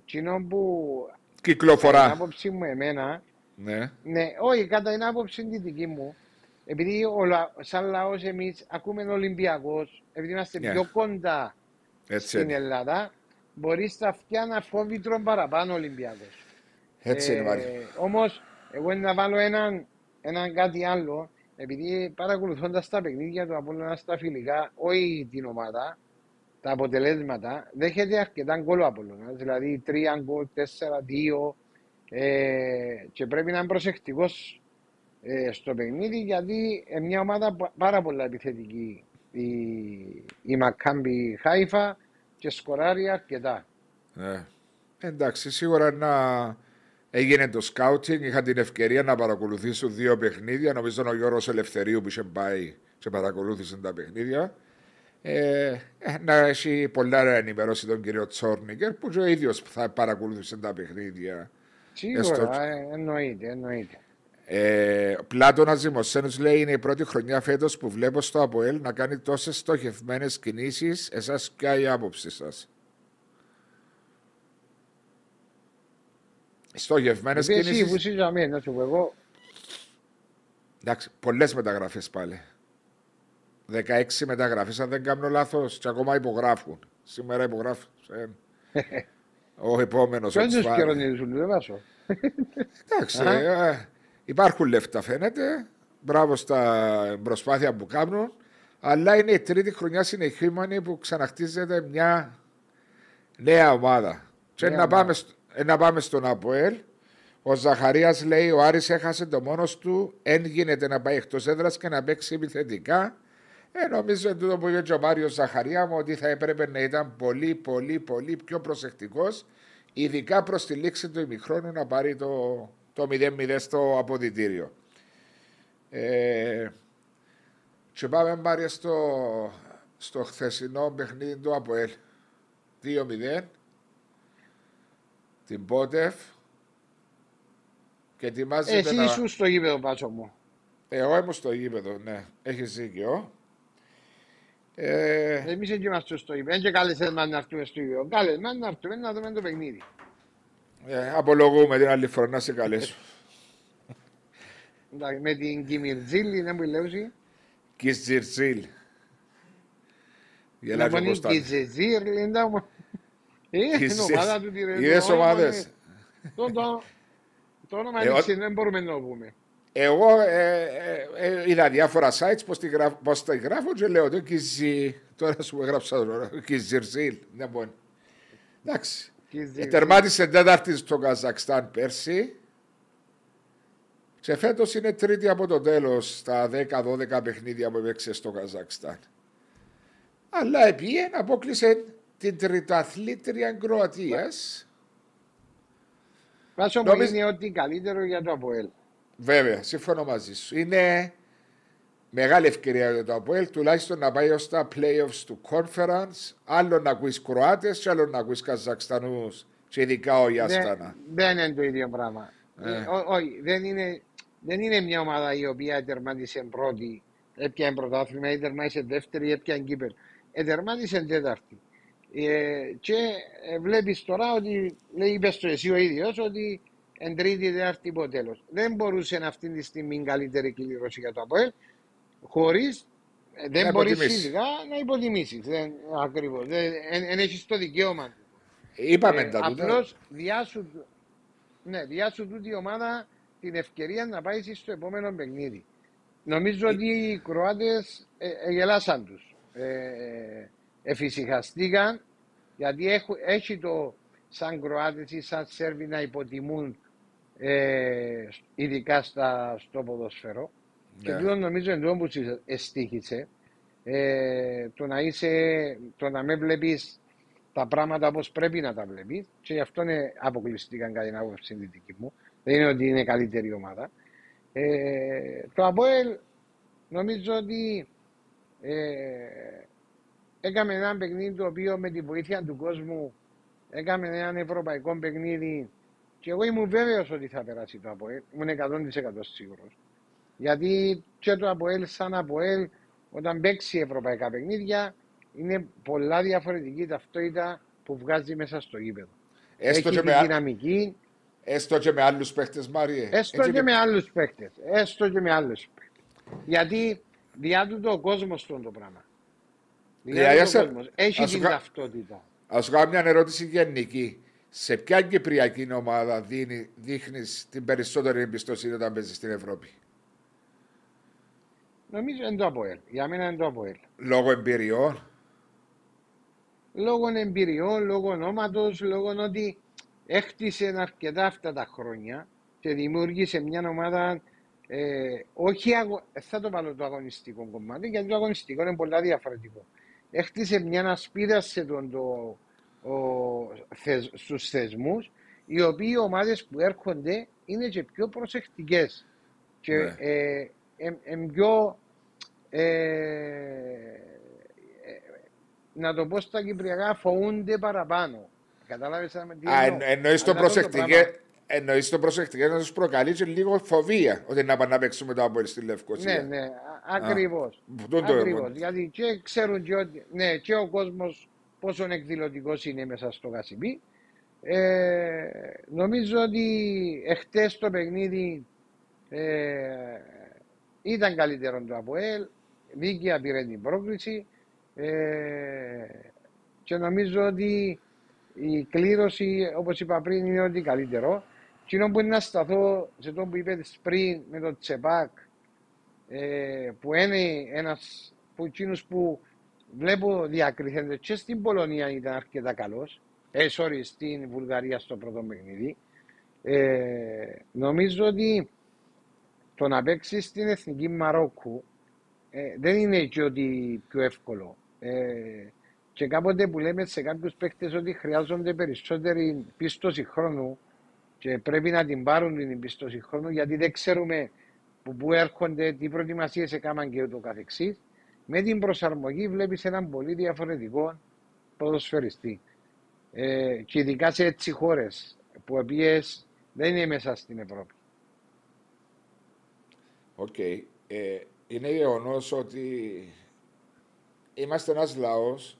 εκείνο που κυκλοφορά. Κατά την άποψη μου εμένα, ναι. ναι, όχι, κατά την άποψη τη δική μου, επειδή ο, σαν λαός εμείς ακούμε Ολυμπιακός, επειδή είμαστε yeah. Ναι. πιο κοντά Έτσι στην Ελλάδα, μπορείς στα αυτιά να φόβητρον παραπάνω Ολυμπιακός. Έτσι είναι, ε, Όμως, εγώ να βάλω έναν, έναν κάτι άλλο, επειδή παρακολουθώντας τα παιχνίδια του Απόλλωνα στα φιλικά, όχι την ομάδα, τα αποτελέσματα, δέχεται αρκετά γκολ ο Απόλλωνας. Δηλαδή 3 γκολ, 4, 2. Ε, και πρέπει να είναι προσεκτικός ε, στο παιχνίδι γιατί είναι μια ομάδα πα- πάρα πολύ επιθετική η, η Μακάμπι Χάιφα και σκοράρει αρκετά. Ναι. Εντάξει, σίγουρα να έγινε το σκάουτινγκ. Είχα την ευκαιρία να παρακολουθήσω δύο παιχνίδια. Νομίζω ο Γιώργος Ελευθερίου που είχε πάει και παρακολούθησε τα παιχνίδια. Ε, ε, να έχει πολλά να ενημερώσει τον κύριο Τσόρνικερ που και ο ίδιος θα παρακολούθησε τα παιχνίδια. Σίγουρα, Έστω- ε, εννοείται, εννοείται. Ε, ο Πλάτωνας Δημοσένος λέει είναι η πρώτη χρονιά φέτος που βλέπω στο ΑΠΟΕΛ να κάνει τόσες στοχευμένες κινήσεις. Εσάς, ποια η άποψη σας; Στοχευμένες Επειδή εσύ που κινήσει. είσαι για μένα, να σου πω εγώ, Εντάξει, πολλές μεταγραφές πάλι. 16 μεταγραφές, αν δεν κάνω λάθος, και ακόμα υπογράφουν. Σήμερα υπογράφουν. Ε, ο επόμενος. ποιος τους καιρονίζουν, δεν βάζω. Εντάξει, Αχα. ε, υπάρχουν λεφτά φαίνεται. Μπράβο στα προσπάθεια που κάνουν. Αλλά είναι η τρίτη χρονιά συνεχόμενη που ξαναχτίζεται μια νέα ομάδα. Και Νέα να πάμε, ομάδα. στο- ε, να πάμε στον Αποέλ. Ο Ζαχαρίας λέει: Ο Άρης έχασε το μόνος του. Εν γίνεται να πάει εκτός έδρας και να παίξει επιθετικά. Ε, νομίζω εν τούτο που είπε και ο Μάριος Ζαχαρία μου ότι θα έπρεπε να ήταν πολύ, πολύ, πολύ πιο προσεκτικός, ειδικά προς τη λήξη του ημιχρόνου να πάρει το, το 0-0 στο αποδητήριο. Ε, και πάμε Μάρια στο, στο χθεσινό παιχνίδι του Αποέλ. 2-0. Την Πότεφ. Και ετοιμάζεται Εσύ να... ήσουν στο γήπεδο, Πάτσο μου. Εγώ ήμουν στο γήπεδο, ναι. Έχεις δίκιο. Ε, Εμείς δεν είμαστε στο γήπεδο. Δεν και κάλεσες μας να έρθουμε στο γήπεδο. Κάλεσες μας να έρθουμε να δούμε το παιχνίδι. ε, απολογούμε την άλλη φορά να σε καλέσω. Εντάξει, Με την Κιμιρτζίλη, δεν μου λέει. Κιστζιρτσίλ. Να Γελάει και ο πονεί Κωνσταντίνος. Κιζεζίρ, λένε μου. Ε, είναι Κιζε- ομάδα του τη ρε. Είδες το όνομα ομάδες; είναι- Το- το- Το όνομα Ε, είναι ο- ξένο, δεν μπορούμε να το πούμε. Εγώ ε, ε, ε, είδα διάφορα sites πώς, τη γράφ, πώς τα γράφω και λέω το Κιζι... Τώρα σου έγραψα το Κιζιρτσίλ. Δεν μπορεί. Εντάξει. Κιζεζίρ. Ε, τερμάτισε τέταρτη στο Καζακστάν πέρσι. Και φέτος είναι τρίτη από το τέλος στα 10-12 παιχνίδια που έπαιξε στο Καζακστάν. Αλλά επίε απόκλεισε την τριταθλήτρια Κροατίας. Πάσο μου Νομίζω- είναι ότι καλύτερο για το ΑΠΟΕΛ. Βέβαια, συμφωνώ μαζί σου. Είναι μεγάλη ευκαιρία για το ΑΠΟΕΛ τουλάχιστον να πάει ως τα playoffs του conference. Άλλο να ακούεις Κροάτες, και άλλο να ακούεις Καζακστανούς. Και ειδικά ο Ιάστανα. Δεν, δεν είναι το ίδιο πράγμα. Ε. Ε, ό- όχι, δεν είναι, δεν είναι μια ομάδα η οποία τερμάτισε πρώτη, έπιανε πρωτάθλημα ή τερμάτισε δεύτερη, έπιανε κύπελ. Ε, τερμάτισε τέταρτη. Ε, και ε, βλέπεις τώρα ότι, λέει, είπες το εσύ ο ίδιος, ότι εν τρίτη, τέταρτη υποτέλος. Δεν μπορούσε αυτή τη στιγμή καλύτερη κλήρωση για το ΑΠΟΕΛ, χωρίς ε, δεν Να μπορείς υποτιμήσεις. φυσικά να υποτιμήσεις. Δεν, ακριβώς. Δεν, εν, εν έχεις το δικαίωμα. Είπαμε Ε, τα τούτα. απλώς διάσου, ναι, διάσου τούτη η ομάδα την ευκαιρία να πάει στο επόμενο παιχνίδι. Νομίζω ότι οι Κροάτες ε, ε, γελάσαν τους. Ε, εφησυχαστήκαν γιατί έχω, έχει το σαν Κροάτες ή σαν Σέρβοι να υποτιμούν ε, ειδικά στα, στο ποδοσφαιρό. Και Ναι. τούτο νομίζω εν τούτο που σου εστίχησε ε, το να είσαι, το να με βλέπεις τα πράγματα όπως πρέπει να τα βλέπεις και γι' αυτό είναι αποκλειστικά κατά την άποψη της δικής μου. Δεν είναι ότι είναι καλύτερη ομάδα. Ε, το ΑΠΟΕΛ νομίζω ότι ε, έκαμε ένα παιχνίδι το οποίο με τη βοήθεια του κόσμου έκαμε ένα ευρωπαϊκό παιχνίδι και εγώ ήμουν βέβαιος ότι θα περάσει το ΑΠΟΕΛ. Ήμουν 100% σίγουρος. Γιατί και το ΑΠΟΕΛ σαν ΑΠΟΕΛ όταν παίξει ευρωπαϊκά παιχνίδια είναι πολλά διαφορετική ταυτότητα που βγάζει μέσα στο γήπεδο. Έστω Έχει και, τη με, α- δυναμική, έστω και με άλλους παίχτες, Μάριε. έστω Έτσι και με άλλους παίκτες. Έστω και με άλλους παίκτες. Γιατί διά του το κόσμος στον το πράγμα. Διά Για του το εσέ- κόσμος. Έχει ας την κα- ταυτότητα. Α σου κάνω μια ερώτηση γενική. Σε ποια κυπριακή ομάδα δίνει, δείχνεις την περισσότερη εμπιστοσύνη όταν παίζεις στην Ευρώπη; Νομίζω είναι το ΑΠΟΕΛ. Για μένα είναι το ΑΠΟΕΛ. Λόγω εμπειριών; λόγω εμπειριών, λόγω ονόματος, λόγω ότι έχτισε αρκετά αυτά τα χρόνια και δημιούργησε μια ομάδα Ε, όχι, αγω... ε, θα το βάλω το αγωνιστικό κομμάτι, γιατί το αγωνιστικό είναι πολύ διαφορετικό. Έχτισε μια ασπίδα σε τον το, ο, θεσ, στους θεσμούς, οι οποίοι οι ομάδες που έρχονται είναι και πιο προσεκτικές και Ναι. ε, ε, ε, πιο ε, ε, να το πω στα κυπριακά φοβούνται παραπάνω. Κατάλαβες τι Α, εννοώ; εν, εννοείς το Αλλά αυτό το προσεκτικέ, πράγμα- εννοείς το προσεκτικές να τους προκαλείς και λίγο φοβία ότι να πάνε να παίξουμε το Αποέλ στη Λευκοσία. Ναι, ναι, ακριβώς. Αυτό το Ακριβώς. εγώ. Γιατί και ξέρουν και, ότι, ναι, και ο κόσμος πόσο εκδηλωτικός είναι μέσα στο Κασιμπή. Ε, νομίζω ότι εχθές το παιχνίδι ε, ήταν καλύτερο το ΑΠΟΕΛ, δίκαια πήρε την πρόκληση ε, και νομίζω ότι η κλήρωση, όπως είπα πριν, είναι ότι καλύτερο. Κοινό που είναι να σταθώ σε το που είπες πριν με το Τσεπάκ, ε, που είναι ένας που εκείνους που βλέπω διακριθένται και στην Πολωνία ήταν αρκετά καλός, ε, sorry, στην Βουλγαρία στο πρώτο παιχνίδι. Ε, νομίζω ότι το να παίξει στην εθνική Μαρόκου ε, δεν είναι και ότι πιο εύκολο. Ε, και κάποτε που λέμε σε κάποιους παίχτες ότι χρειάζονται περισσότερη πίστοση χρόνου και πρέπει να την πάρουν την πίστοση χρόνου γιατί δεν ξέρουμε που, που έρχονται, τι προετοιμασίες έκαναν και ούτω καθεξής. Με την προσαρμογή βλέπεις έναν πολύ διαφορετικό ποδοσφαιριστή. Ε, και ειδικά σε έτσι χώρες που οποίες δεν είναι μέσα στην Ευρώπη. Οκ. Ε, είναι γεγονός ότι είμαστε ένας λαός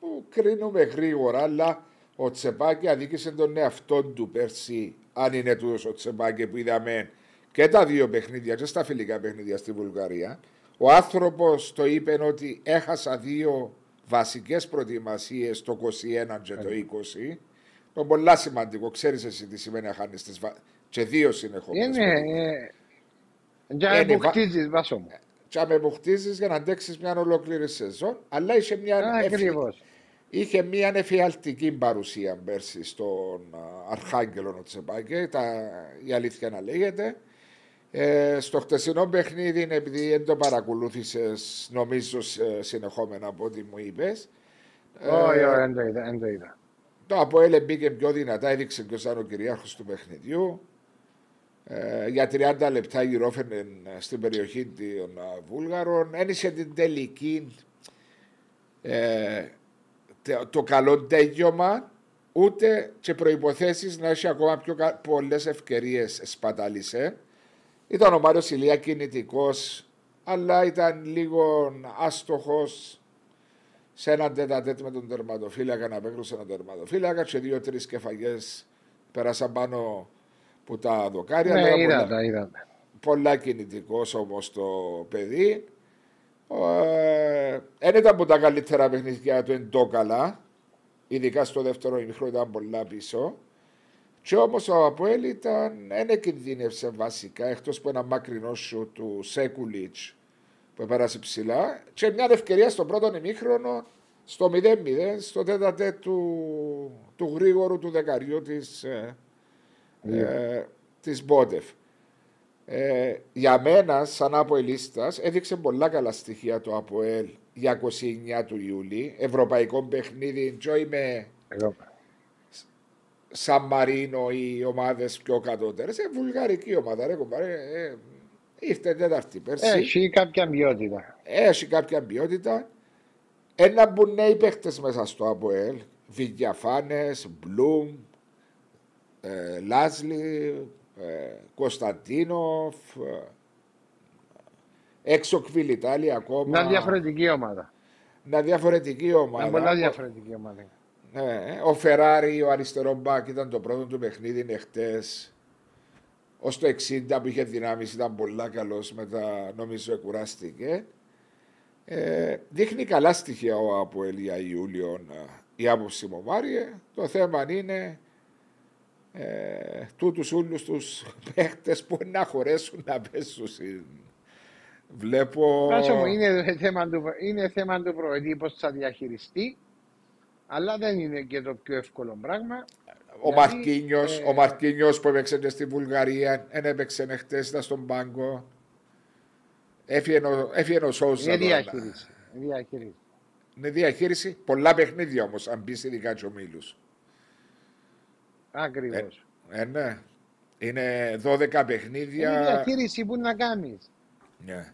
που κρίνουμε γρήγορα, αλλά ο Τσεπάκη αδίκησε τον εαυτό του πέρσι, αν είναι τούτος ο Τσεπάκη που είδαμε και τα δύο παιχνίδια, και στα φιλικά παιχνίδια στη Βουλγαρία. Ο άνθρωπος το είπε ότι έχασα δύο βασικές προετοιμασίες το 21 και το 20. Το πολύ σημαντικό. Ξέρεις εσύ τι σημαίνει να χάνεις τις βα... και δύο συνεχόμενες. Είναι, ε, για Είναι, που βα- χτίζεις βάσο μου. Τσάμε που χτίζει για να αντέξεις μια ολόκληρη σεζόν, αλλά είχε μια, εφη- Ακριβώς. είχε μια εφιαλτική παρουσία πέρσι στον α, Αρχάγγελο ο Τσεπάκη, τα, η αλήθεια να λέγεται. Ε, στο χτεσινό παιχνίδι, επειδή δεν το παρακολούθησες, νομίζω σε- συνεχόμενα από ό,τι μου είπες. Όχι, όχι, δεν το είδα, δεν το είδα. Το Αποέλ μπήκε πιο δυνατά, έδειξε ποιος ήταν ο κυρίαρχο του παιχνιδιού. Ε, για 30 λεπτά γυρόφερνε στην περιοχή των α, Βούλγαρων. Ένισε την τελική ε, τε- το καλό τέλειωμα ούτε και προϋποθέσεις να έχει ακόμα πιο κα- πολλές ευκαιρίες σπατάλησε. Ήταν ο Μάριος Ηλία κινητικός, αλλά ήταν λίγο άστοχος σε έναν τέτα-τέτ με τον τερματοφύλακα να παίξουν έναν τερματοφύλακα και δύο-τρεις κεφαγές πέρασαν πάνω που τα δοκάρια. Ναι, Τώρα είδα πολλά- τα, είδα τα. πολλά κινητικός όμως το παιδί. Δεν ήταν από τα καλύτερα παιχνίδια του εντόκαλα. Ειδικά στο δεύτερο ημίχρονο ήταν πολλά πίσω. Και όμως ο Αποέλ ήταν, δεν κινδύνευσε βασικά εκτός από ένα μακρινό σου του Σέκουλιτς που πέρασε ψηλά. Και μια ευκαιρία στο πρώτο ημίχρονο στο 0-0 στο τέταρτε του, του γρήγορου του δεκαριού της, ε, ε, της Μπότεφ. Ε, για μένα, σαν Αποελίστας, έδειξε πολλά καλά στοιχεία το Αποέλ για 29 του Ιούλη. Ευρωπαϊκό παιχνίδι, τζόι με Εγώ. Σαν Μαρίνο ή ομάδες πιο κατώτερες. Ε, βουλγαρική ομάδα, ρε κομπάρε. Ε, ήρθε τέταρτη πέρσι. Έχει κάποια ποιότητα. Έχει κάποια ποιότητα. Ένα μπουν νέοι παίχτες μέσα στο ΑΠΟΕΛ. Βηγιαφάνες, Μπλουμ, ε, Λάσλι, ε, Κωνσταντίνοφ, ε, έξω Κβιλιτάλη ακόμα. Μια διαφορετική ομάδα. Μια διαφορετική ομάδα. Μια πολλά διαφορετική ομάδα. Ναι, ο Φεράρι, ο αριστερό μπακ ήταν το πρώτο του παιχνίδι εχθέ. Ω το 60 που είχε δυνάμεις ήταν πολλά καλός, μετά νομίζω εκουράστηκε. Ε, δείχνει καλά στοιχεία ο από Ελία Ιούλιο η άποψη μου Μάριε. Το θέμα είναι ε, τούτους όλους τους παίχτες που να χωρέσουν να πέσουν. συν. Βλέπω... Βάσο μου, είναι θέμα του, είναι θέμα του προεδρή πώς θα διαχειριστεί, αλλά δεν είναι και το πιο εύκολο πράγμα. Ο Γιατί, Μαρκίνιος, ε, ο Μαρκίνιος που έπαιξε και στη Βουλγαρία, δεν έπαιξε χτες, ήταν στον πάγκο. Έφυγε ο- Έφυγε ο Σόουζα. Είναι τώρα. διαχείριση. Είναι διαχείριση. Είναι διαχείριση. Πολλά παιχνίδια όμως, αν μπει ειδικά και ο Μίλους. Ακριβώς. Ε, ναι. Είναι 12 παιχνίδια. Είναι διαχείριση που να κάνεις. Ναι.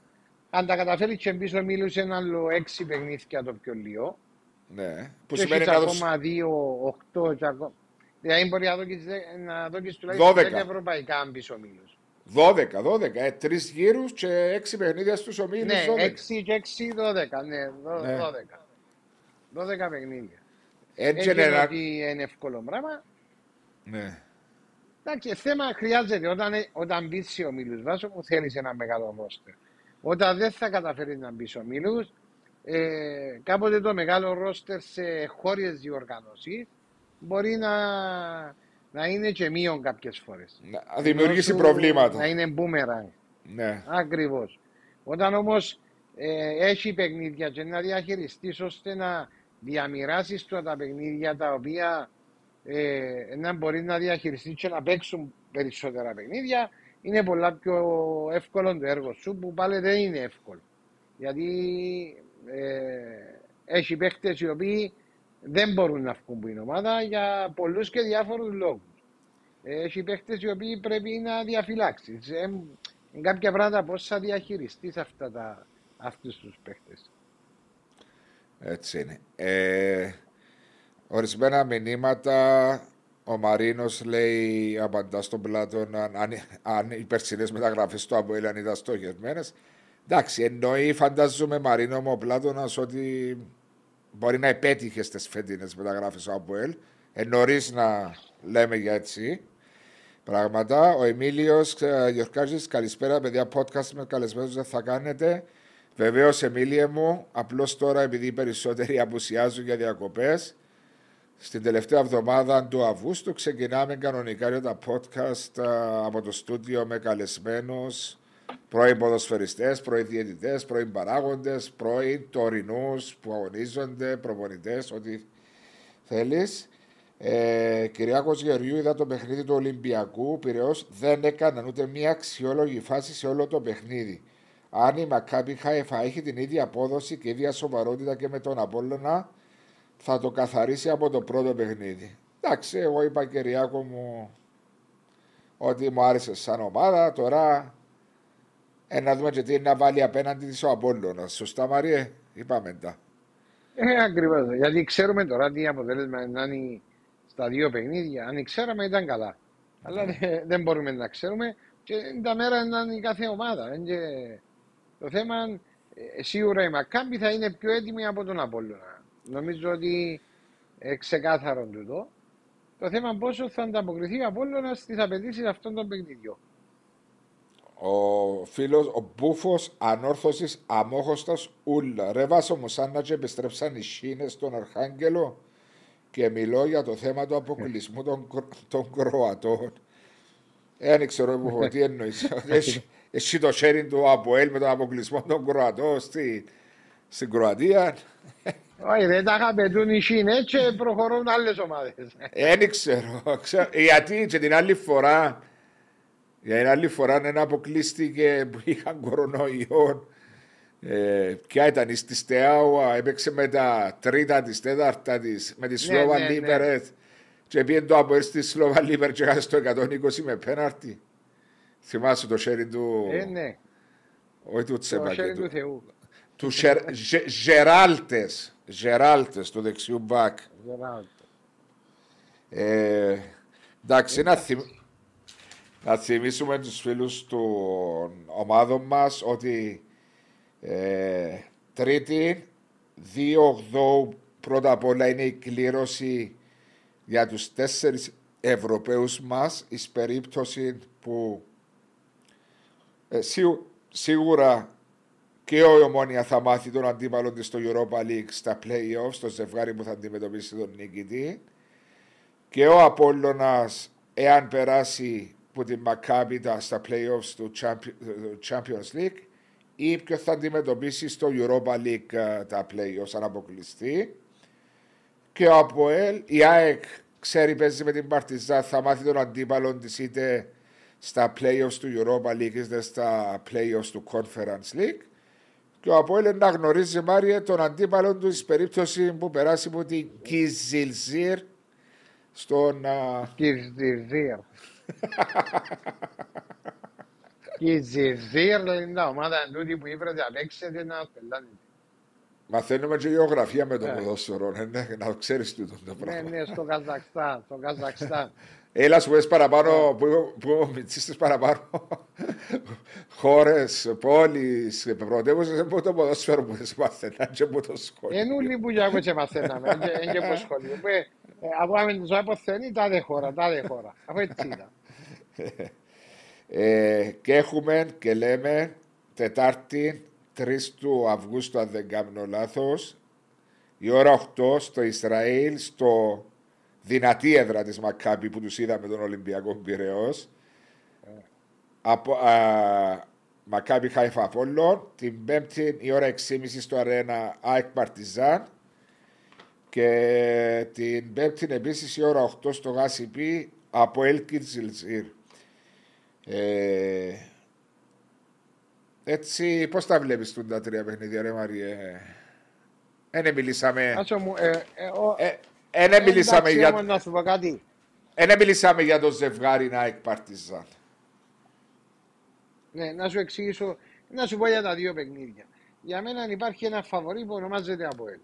Αν τα καταφέρει και πίσω μίλουσε ένα άλλο έξι παιχνίδια το πιο λίγο. Ναι. Που Και σημαίνει έχεις να δώσει. ακόμα δύο, οχτώ και ακόμα. Δηλαδή μπορεί να δώσεις, δε- να δώσεις τουλάχιστον 12. 10 ευρωπαϊκά αν πεις ο Μίλος. 12, 12. Ε, Τρεις γύρους και έξι παιχνίδια στους ομίλους. Ναι, έξι και έξι, 12. Ναι, δω- Ναι. 12. 12 παιχνίδια. Έτσι Έτσι είναι είναι ένα. ότι είναι εύκολο πράγμα. Ναι. Εντάξει, θέμα χρειάζεται όταν, όταν μπεις σε ομίλους. Βάζω μου θέλεις ένα μεγάλο ρόστερ. Όταν δεν θα καταφέρεις να μπεις σε ομίλους, ε, κάποτε το μεγάλο ρόστερ σε χώριες διοργανώσεις μπορεί να, να είναι και μείον κάποιες φορές. Να δημιουργήσει προβλήματα. Να είναι boomerang. Ναι. Ακριβώς. Όταν όμως ε, έχει παιχνίδια και να διαχειριστείς ώστε να διαμοιράσεις του τα παιχνίδια τα οποία ε, να μπορεί να διαχειριστείς και να παίξουν περισσότερα παιχνίδια, είναι πολλά πιο εύκολο το έργο σου που πάλι δεν είναι εύκολο. Γιατί ε, έχει παίχτε οι οποίοι δεν μπορούν να βγουν από την ομάδα για πολλούς και διάφορους λόγους. Έχει παίχτε οι οποίοι πρέπει να διαφυλάξεις. Ε, κάποια πράγματα πώς θα διαχειριστείς αυτά τα, αυτούς τους παίχτες. Έτσι είναι. Ε, ορισμένα μηνύματα ο Μαρίνος λέει απαντά στον Πλάτων αν, αν, αν οι περσινές μεταγραφές του Αποέλ αν ήταν στοχευμένες. Εντάξει, εννοεί φαντάζομαι Μαρίνο μου ο Πλάτωνας ότι μπορεί να επέτυχες στις φετινές μεταγράφες ο Αποέλ. Ε, νωρίς να λέμε για έτσι πράγματα. Ο Εμίλιος ε, Γιορκάζης, καλησπέρα παιδιά, podcast με καλεσμένους δεν θα κάνετε. Βεβαίως, Εμίλιε μου, απλώς τώρα επειδή οι περισσότεροι απουσιάζουν για διακοπές, στην τελευταία εβδομάδα του Αυγούστου ξεκινάμε κανονικά για τα podcast α, από το στούντιο με καλεσμένους πρώην ποδοσφαιριστές, πρώην διαιτητές, πρώην παράγοντες, πρώην τωρινούς που αγωνίζονται, προπονητές, ό,τι θέλεις. Ε, Κυριάκος Γεωργιού, είδα το παιχνίδι του Ολυμπιακού. Πυραιός δεν έκαναν ούτε μία αξιόλογη φάση σε όλο το παιχνίδι. Αν η Μακάμπι Χάιφα έχει την ίδια απόδοση και ίδια σοβαρότητα και με τον Απόλλωνα, θα το καθαρίσει από το πρώτο παιχνίδι. Εντάξει, εγώ είπα Κυριάκο μου ότι μου άρεσε σαν ομάδα. Τώρα ε, να δούμε και τι είναι να βάλει απέναντι της ο Απόλλωνας. Σωστά Μαριέ, είπαμε τα. Ε, ακριβώς. Γιατί ξέρουμε τώρα τι αποτέλεσμα να είναι στα δύο παιχνίδια. Αν ξέραμε ήταν καλά. Αλλά δε- δεν μπορούμε να ξέρουμε και τα μέρα να είναι η κάθε ομάδα. Είναι και- Το θέμα ε, σίγουρα η Μακάμπη θα είναι πιο έτοιμη από τον Απόλλωνα. Νομίζω ότι ε, ξεκάθαρο τούτο. Το θέμα πόσο θα ανταποκριθεί ο Απόλλωνας στις απαιτήσεις αυτών των παιχνιδιών. Ο φίλος, ο Μπούφος ανόρθωσης αμόχωστος ούλα. Ρε βάσο μου σαν να και επιστρέψαν οι Σίνες στον Αρχάγγελο και μιλώ για το θέμα του αποκλεισμού των, Κρο- των Κροατών. Ε, δεν ξέρω Μπούφο, τι εννοείς. Έχει- Έχει το sharing του Αποέλ με τον αποκλεισμό των Κροατών στη, στην Κροατία; Όχι, δεν τα αγαπητούν οι Σίνες και προχωρούν άλλες ομάδες. Ε, Δεν ξέρω. Ξέρω- Γιατί και την άλλη φορά, για την άλλη φορά δεν αποκλείστηκε που είχαν κορονοϊό. Ε, ποια ήταν η στη Στεάουα, έπαιξε με τα τρίτα της, τέταρτα της, με τη Σλόβα ναι, ναι. Λίμπερ. Και πήγε το Αποέλ στη Σλόβα Λίμπερ και έχασε το 120 με πέναρτη. Θυμάσαι το χέρι του. Ε, ναι, Όχι του το Τσέπα. χέρι και του του, Θεού. του Ζε- Ζε- Ζεράλτες. Ζεράλτες του δεξιού μπακ. Γεράλτο. Ε, εντάξει, να, θυμ... να θυμίσουμε τους φίλους των ομάδων μας ότι ε, τρίτη, 2-8 πρώτα απ' όλα είναι η κλήρωση για τους τέσσερις Ευρωπαίους μας εις περίπτωση που ε, σίγου- σίγουρα και ο Ομόνια θα μάθει τον αντίπαλο της στο Europa League στα play-offs, στο ζευγάρι που θα αντιμετωπίσει τον νικητή. Και ο Απόλλωνας εάν περάσει που την Μακάπιτα στα playoffs του Champi- του Champions League ή ποιος θα αντιμετωπίσει στο Europa League ε, τα playoffs αν αποκλειστεί και ο Αποέλ, η ΑΕΚ ξέρει παίζει με την Παρτιζάν, θα μάθει τον αντίπαλο της είτε στα playoffs του Europa League είτε στα playoffs του Conference League. Και ο Απόελ να γνωρίζει Μάριε τον αντίπαλο του στην περίπτωση που περάσει από την Κιζιλζίρ στον. α, Κιζιζίρ. Κιζιζίρ είναι τα ομάδα τούτη που ήβρεται απέξετε να πελάνε. Μαθαίνουμε και γεωγραφία με το Ναι. ποδόσφαιρο, ναι, ναι, να ξέρεις τούτο το Ναι, πράγμα. ναι, στο Καζακστάν. Στο Καζακστάν. Έλα σου πες παραπάνω, Ναι. που, που μητσίστες παραπάνω χώρες, πόλεις, πρωτεύουσες από το ποδόσφαιρο που δεν μαθαίναν και από το σχολείο. Εν ούλοι που για και μαθαίναμε, εν και- εν και από σχολείο. Που, ε, Από άμεν τους αποθένει, τάδε χώρα, τάδε χώρα. Αφού έτσι ήταν. Ε, και έχουμε και λέμε Τετάρτη 3 του Αυγούστου, αν δεν κάνω λάθος, η ώρα 8 στο Ισραήλ, στο δυνατή έδρα της Μακάμπη που τους είδαμε τον Ολυμπιακό Πυραιός. Από, α, Μακάμπη Χάιφα Απόλλων, την Πέμπτη η ώρα 6.30 στο Αρένα ΑΕΚ Παρτιζάν και την Πέμπτη επίσης η ώρα 8 στο Γάσιπι από Έλκιν Ζιλζίρ. Ε, έτσι, πώς τα βλέπεις τούν τα τρία παιχνίδια ρε Μαριέ. Ένε μιλήσαμε, Άσο μου, ε, ε, ο- ε, ένε μιλήσαμε, εντάξει, για, όμως να σου πω κάτι. ένε μιλήσαμε για το ζευγάρι ΑΕΚ Παρτιζάν. Ναι, να σου εξηγήσω, να σου πω για τα δύο παιχνίδια. Για μένα υπάρχει ένα φαβορή που ονομάζεται Αποέλ.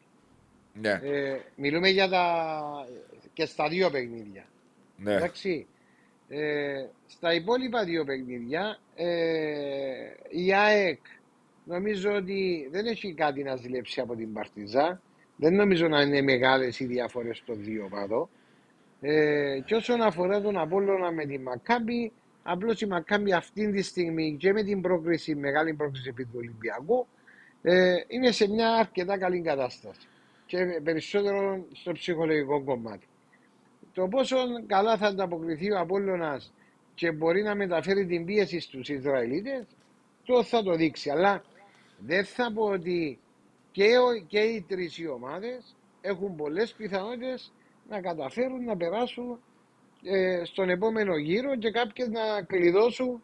Ναι, Ε, μιλούμε για τα και στα δύο παιχνίδια. ναι. Εντάξει. Ε, στα υπόλοιπα δύο παιχνίδια ε, η ΑΕΚ νομίζω ότι δεν έχει κάτι να ζηλέψει από την Παρτιζά. Δεν νομίζω να είναι μεγάλες οι διαφορές των δύο παδό. Ε, και όσον αφορά τον Απόλλωνα με την Μακάμπη, απλώς η Μακάμπη αυτή τη στιγμή και με την πρόκριση, μεγάλη πρόκριση επί του Ολυμπιακού, ε, είναι σε μια αρκετά καλή κατάσταση. Και περισσότερο στο ψυχολογικό κομμάτι. Το πόσο καλά θα ανταποκριθεί ο Απόλλωνας και μπορεί να μεταφέρει την πίεση στους Ισραηλίτες, το θα το δείξει. Αλλά δεν θα πω ότι και, ο- και οι τρεις οι ομάδες έχουν πολλές πιθανότητες να καταφέρουν να περάσουν ε, στον επόμενο γύρο και κάποιες να κλειδώσουν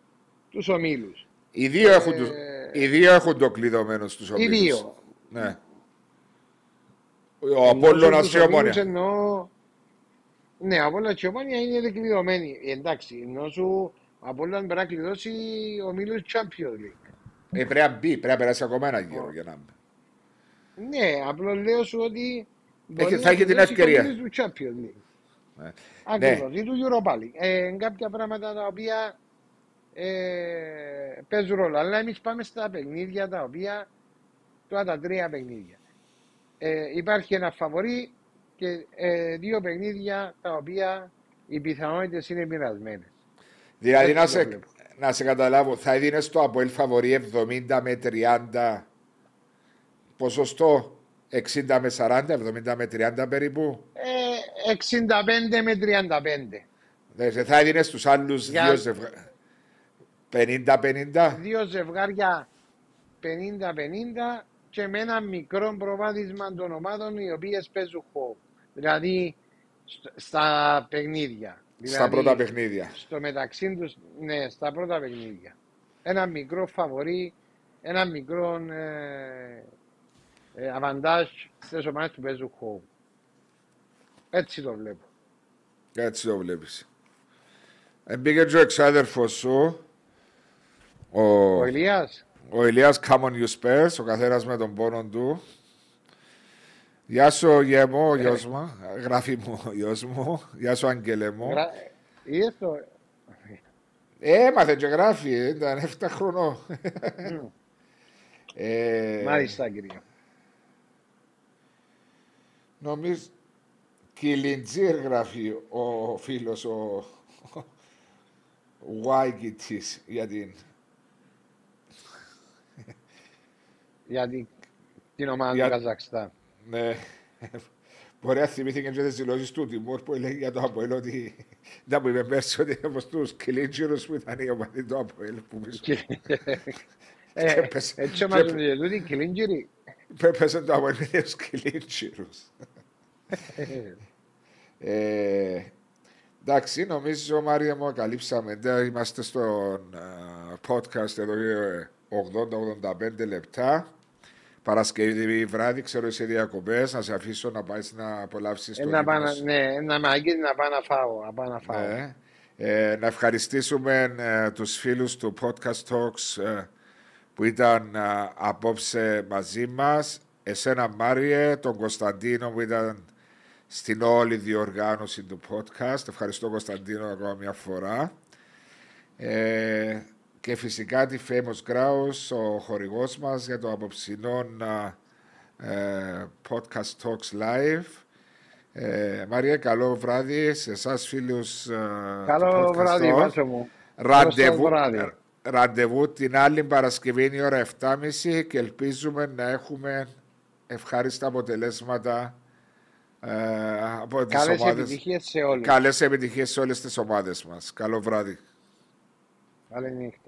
τους ομίλους. Οι δύο, έχουν, Ε, τους- οι δύο έχουν το κλειδωμένο στους Οι ομίλους. δύο. Ναι. Ο Απόλλωνας Τους και η ομίλους Ομόνια. Εννοώ... Ναι, ο Απόλλωνας και η Ομόνια είναι κλειδωμένοι. Εντάξει, ενώ σου ο Απόλλωνας πρέπει να κλειδώσει ο ομίλους Champions League. Ε, πρέπει να μπει, πρέπει να περάσει ακόμα ένα γύρο για να μπει. Ναι, απλώς λέω σου ότι μπορεί θα να έχει την κλειδώσει ευκαιρία. το ομίλους του Champions League. Ναι. Ακριβώς, ή του Europa League. Ε, κάποια πράγματα τα οποία ε, παίζουν ρόλο. Αλλά εμείς πάμε στα παιχνίδια τα οποία, τώρα τα τρία παιχνίδια. Ε, υπάρχει ένα φαβορή και ε, δύο παιχνίδια τα οποία οι πιθανότητες είναι μοιρασμένες. Δηλαδή Έτσι να το σε, βλέπω. να σε καταλάβω, θα έδινες το Αποέλ φαβορή 70 με 30 ποσοστό; 60 με 40, 70 με 30 περίπου; Ε, 65 με 35. Δεν θα έδινες στους άλλους Για- δύο ζευγάρια. 50-50. Δύο ζευγάρια 50-50 και με ένα μικρό προβάδισμα των ομάδων οι οποίες παίζουν home. Δηλαδή σ- στα παιχνίδια. Στα Δηλαδή, πρώτα παιχνίδια. Στο μεταξύ τους, ναι, στα πρώτα παιχνίδια. Ένα μικρό φαβορή, ένα μικρό ε, ε, αβαντάζ στις ομάδες που παίζουν home. Έτσι το βλέπω. Έτσι το βλέπεις. Εμπήκε και ο εξάδερφος σου, ο, Ο Ηλίας, ο Ηλίας Κάμον Ιουσπέρς, ο καθένας με τον πόνο του. Γεια σου γέμο, ο γιος μου. Γράφει μου ο γιος μου. Γεια σου Αγγέλε μου. γρα... είδες το... Ε, Έμαθε και γράφει, ε, ήταν 7 χρονών. ε, Μάλιστα κύριε. Νομίζω Κιλιντζίρ γράφει ο φίλος ο Βάικη της για την Για την, την ομάδα Για- του Καζακστάν. Ναι, Μπορεί να θυμήθηκε και τις δηλώσεις του Τιμούρ που έλεγε για το Αποέλ ότι δεν μου είπε πέρσι ότι όπως τους κιλίτσιρους που ήταν οι ομαδοί του Αποέλ που πίσω Και- Ε, έπεσε- Έτσι και μας έπε- λένε τούτοι κιλίντζιροι. πέπεσε το Αποέλ με τους κιλίτσιρους. Ε, εντάξει, νομίζω Μάρια μου καλύψαμε. Δεν Είμαστε στο podcast εδώ ε, 80-85 λεπτά. Παρασκευή βράδυ, ξέρω εσύ διακοπές, να σε αφήσω να πάεις να απολαύσεις Ε, το να πάω ύπνο να- σου. ναι, να με αγγίζει να πάω να φάω. Να πάω να φάω. Ναι. Ε, να ευχαριστήσουμε ε, τους φίλους του Podcast Talks ε, που ήταν ε, απόψε μαζί μας. Εσένα Μάριε, τον Κωνσταντίνο που ήταν στην όλη διοργάνωση του podcast. Ευχαριστώ Κωνσταντίνο ακόμα μια φορά. Ε, και φυσικά τη Famous Grouse, ο χορηγός μας για το απόψινό ε, Podcast Talks Live. Ε, Μαρία, καλό βράδυ σε εσάς φίλους ε, του Καλό Podcast βράδυ, Talk. Βάσο μου. Ραντεβού, Καλό βράδυ. ραντεβού την άλλη Παρασκευή είναι η ώρα 7.30 και ελπίζουμε να έχουμε ευχάριστα αποτελέσματα ε, από τις Καλές ομάδες. επιτυχίες σε όλους. Καλές επιτυχίες σε όλες τις ομάδες μας. Καλό βράδυ. Καλή νύχτα. Bye.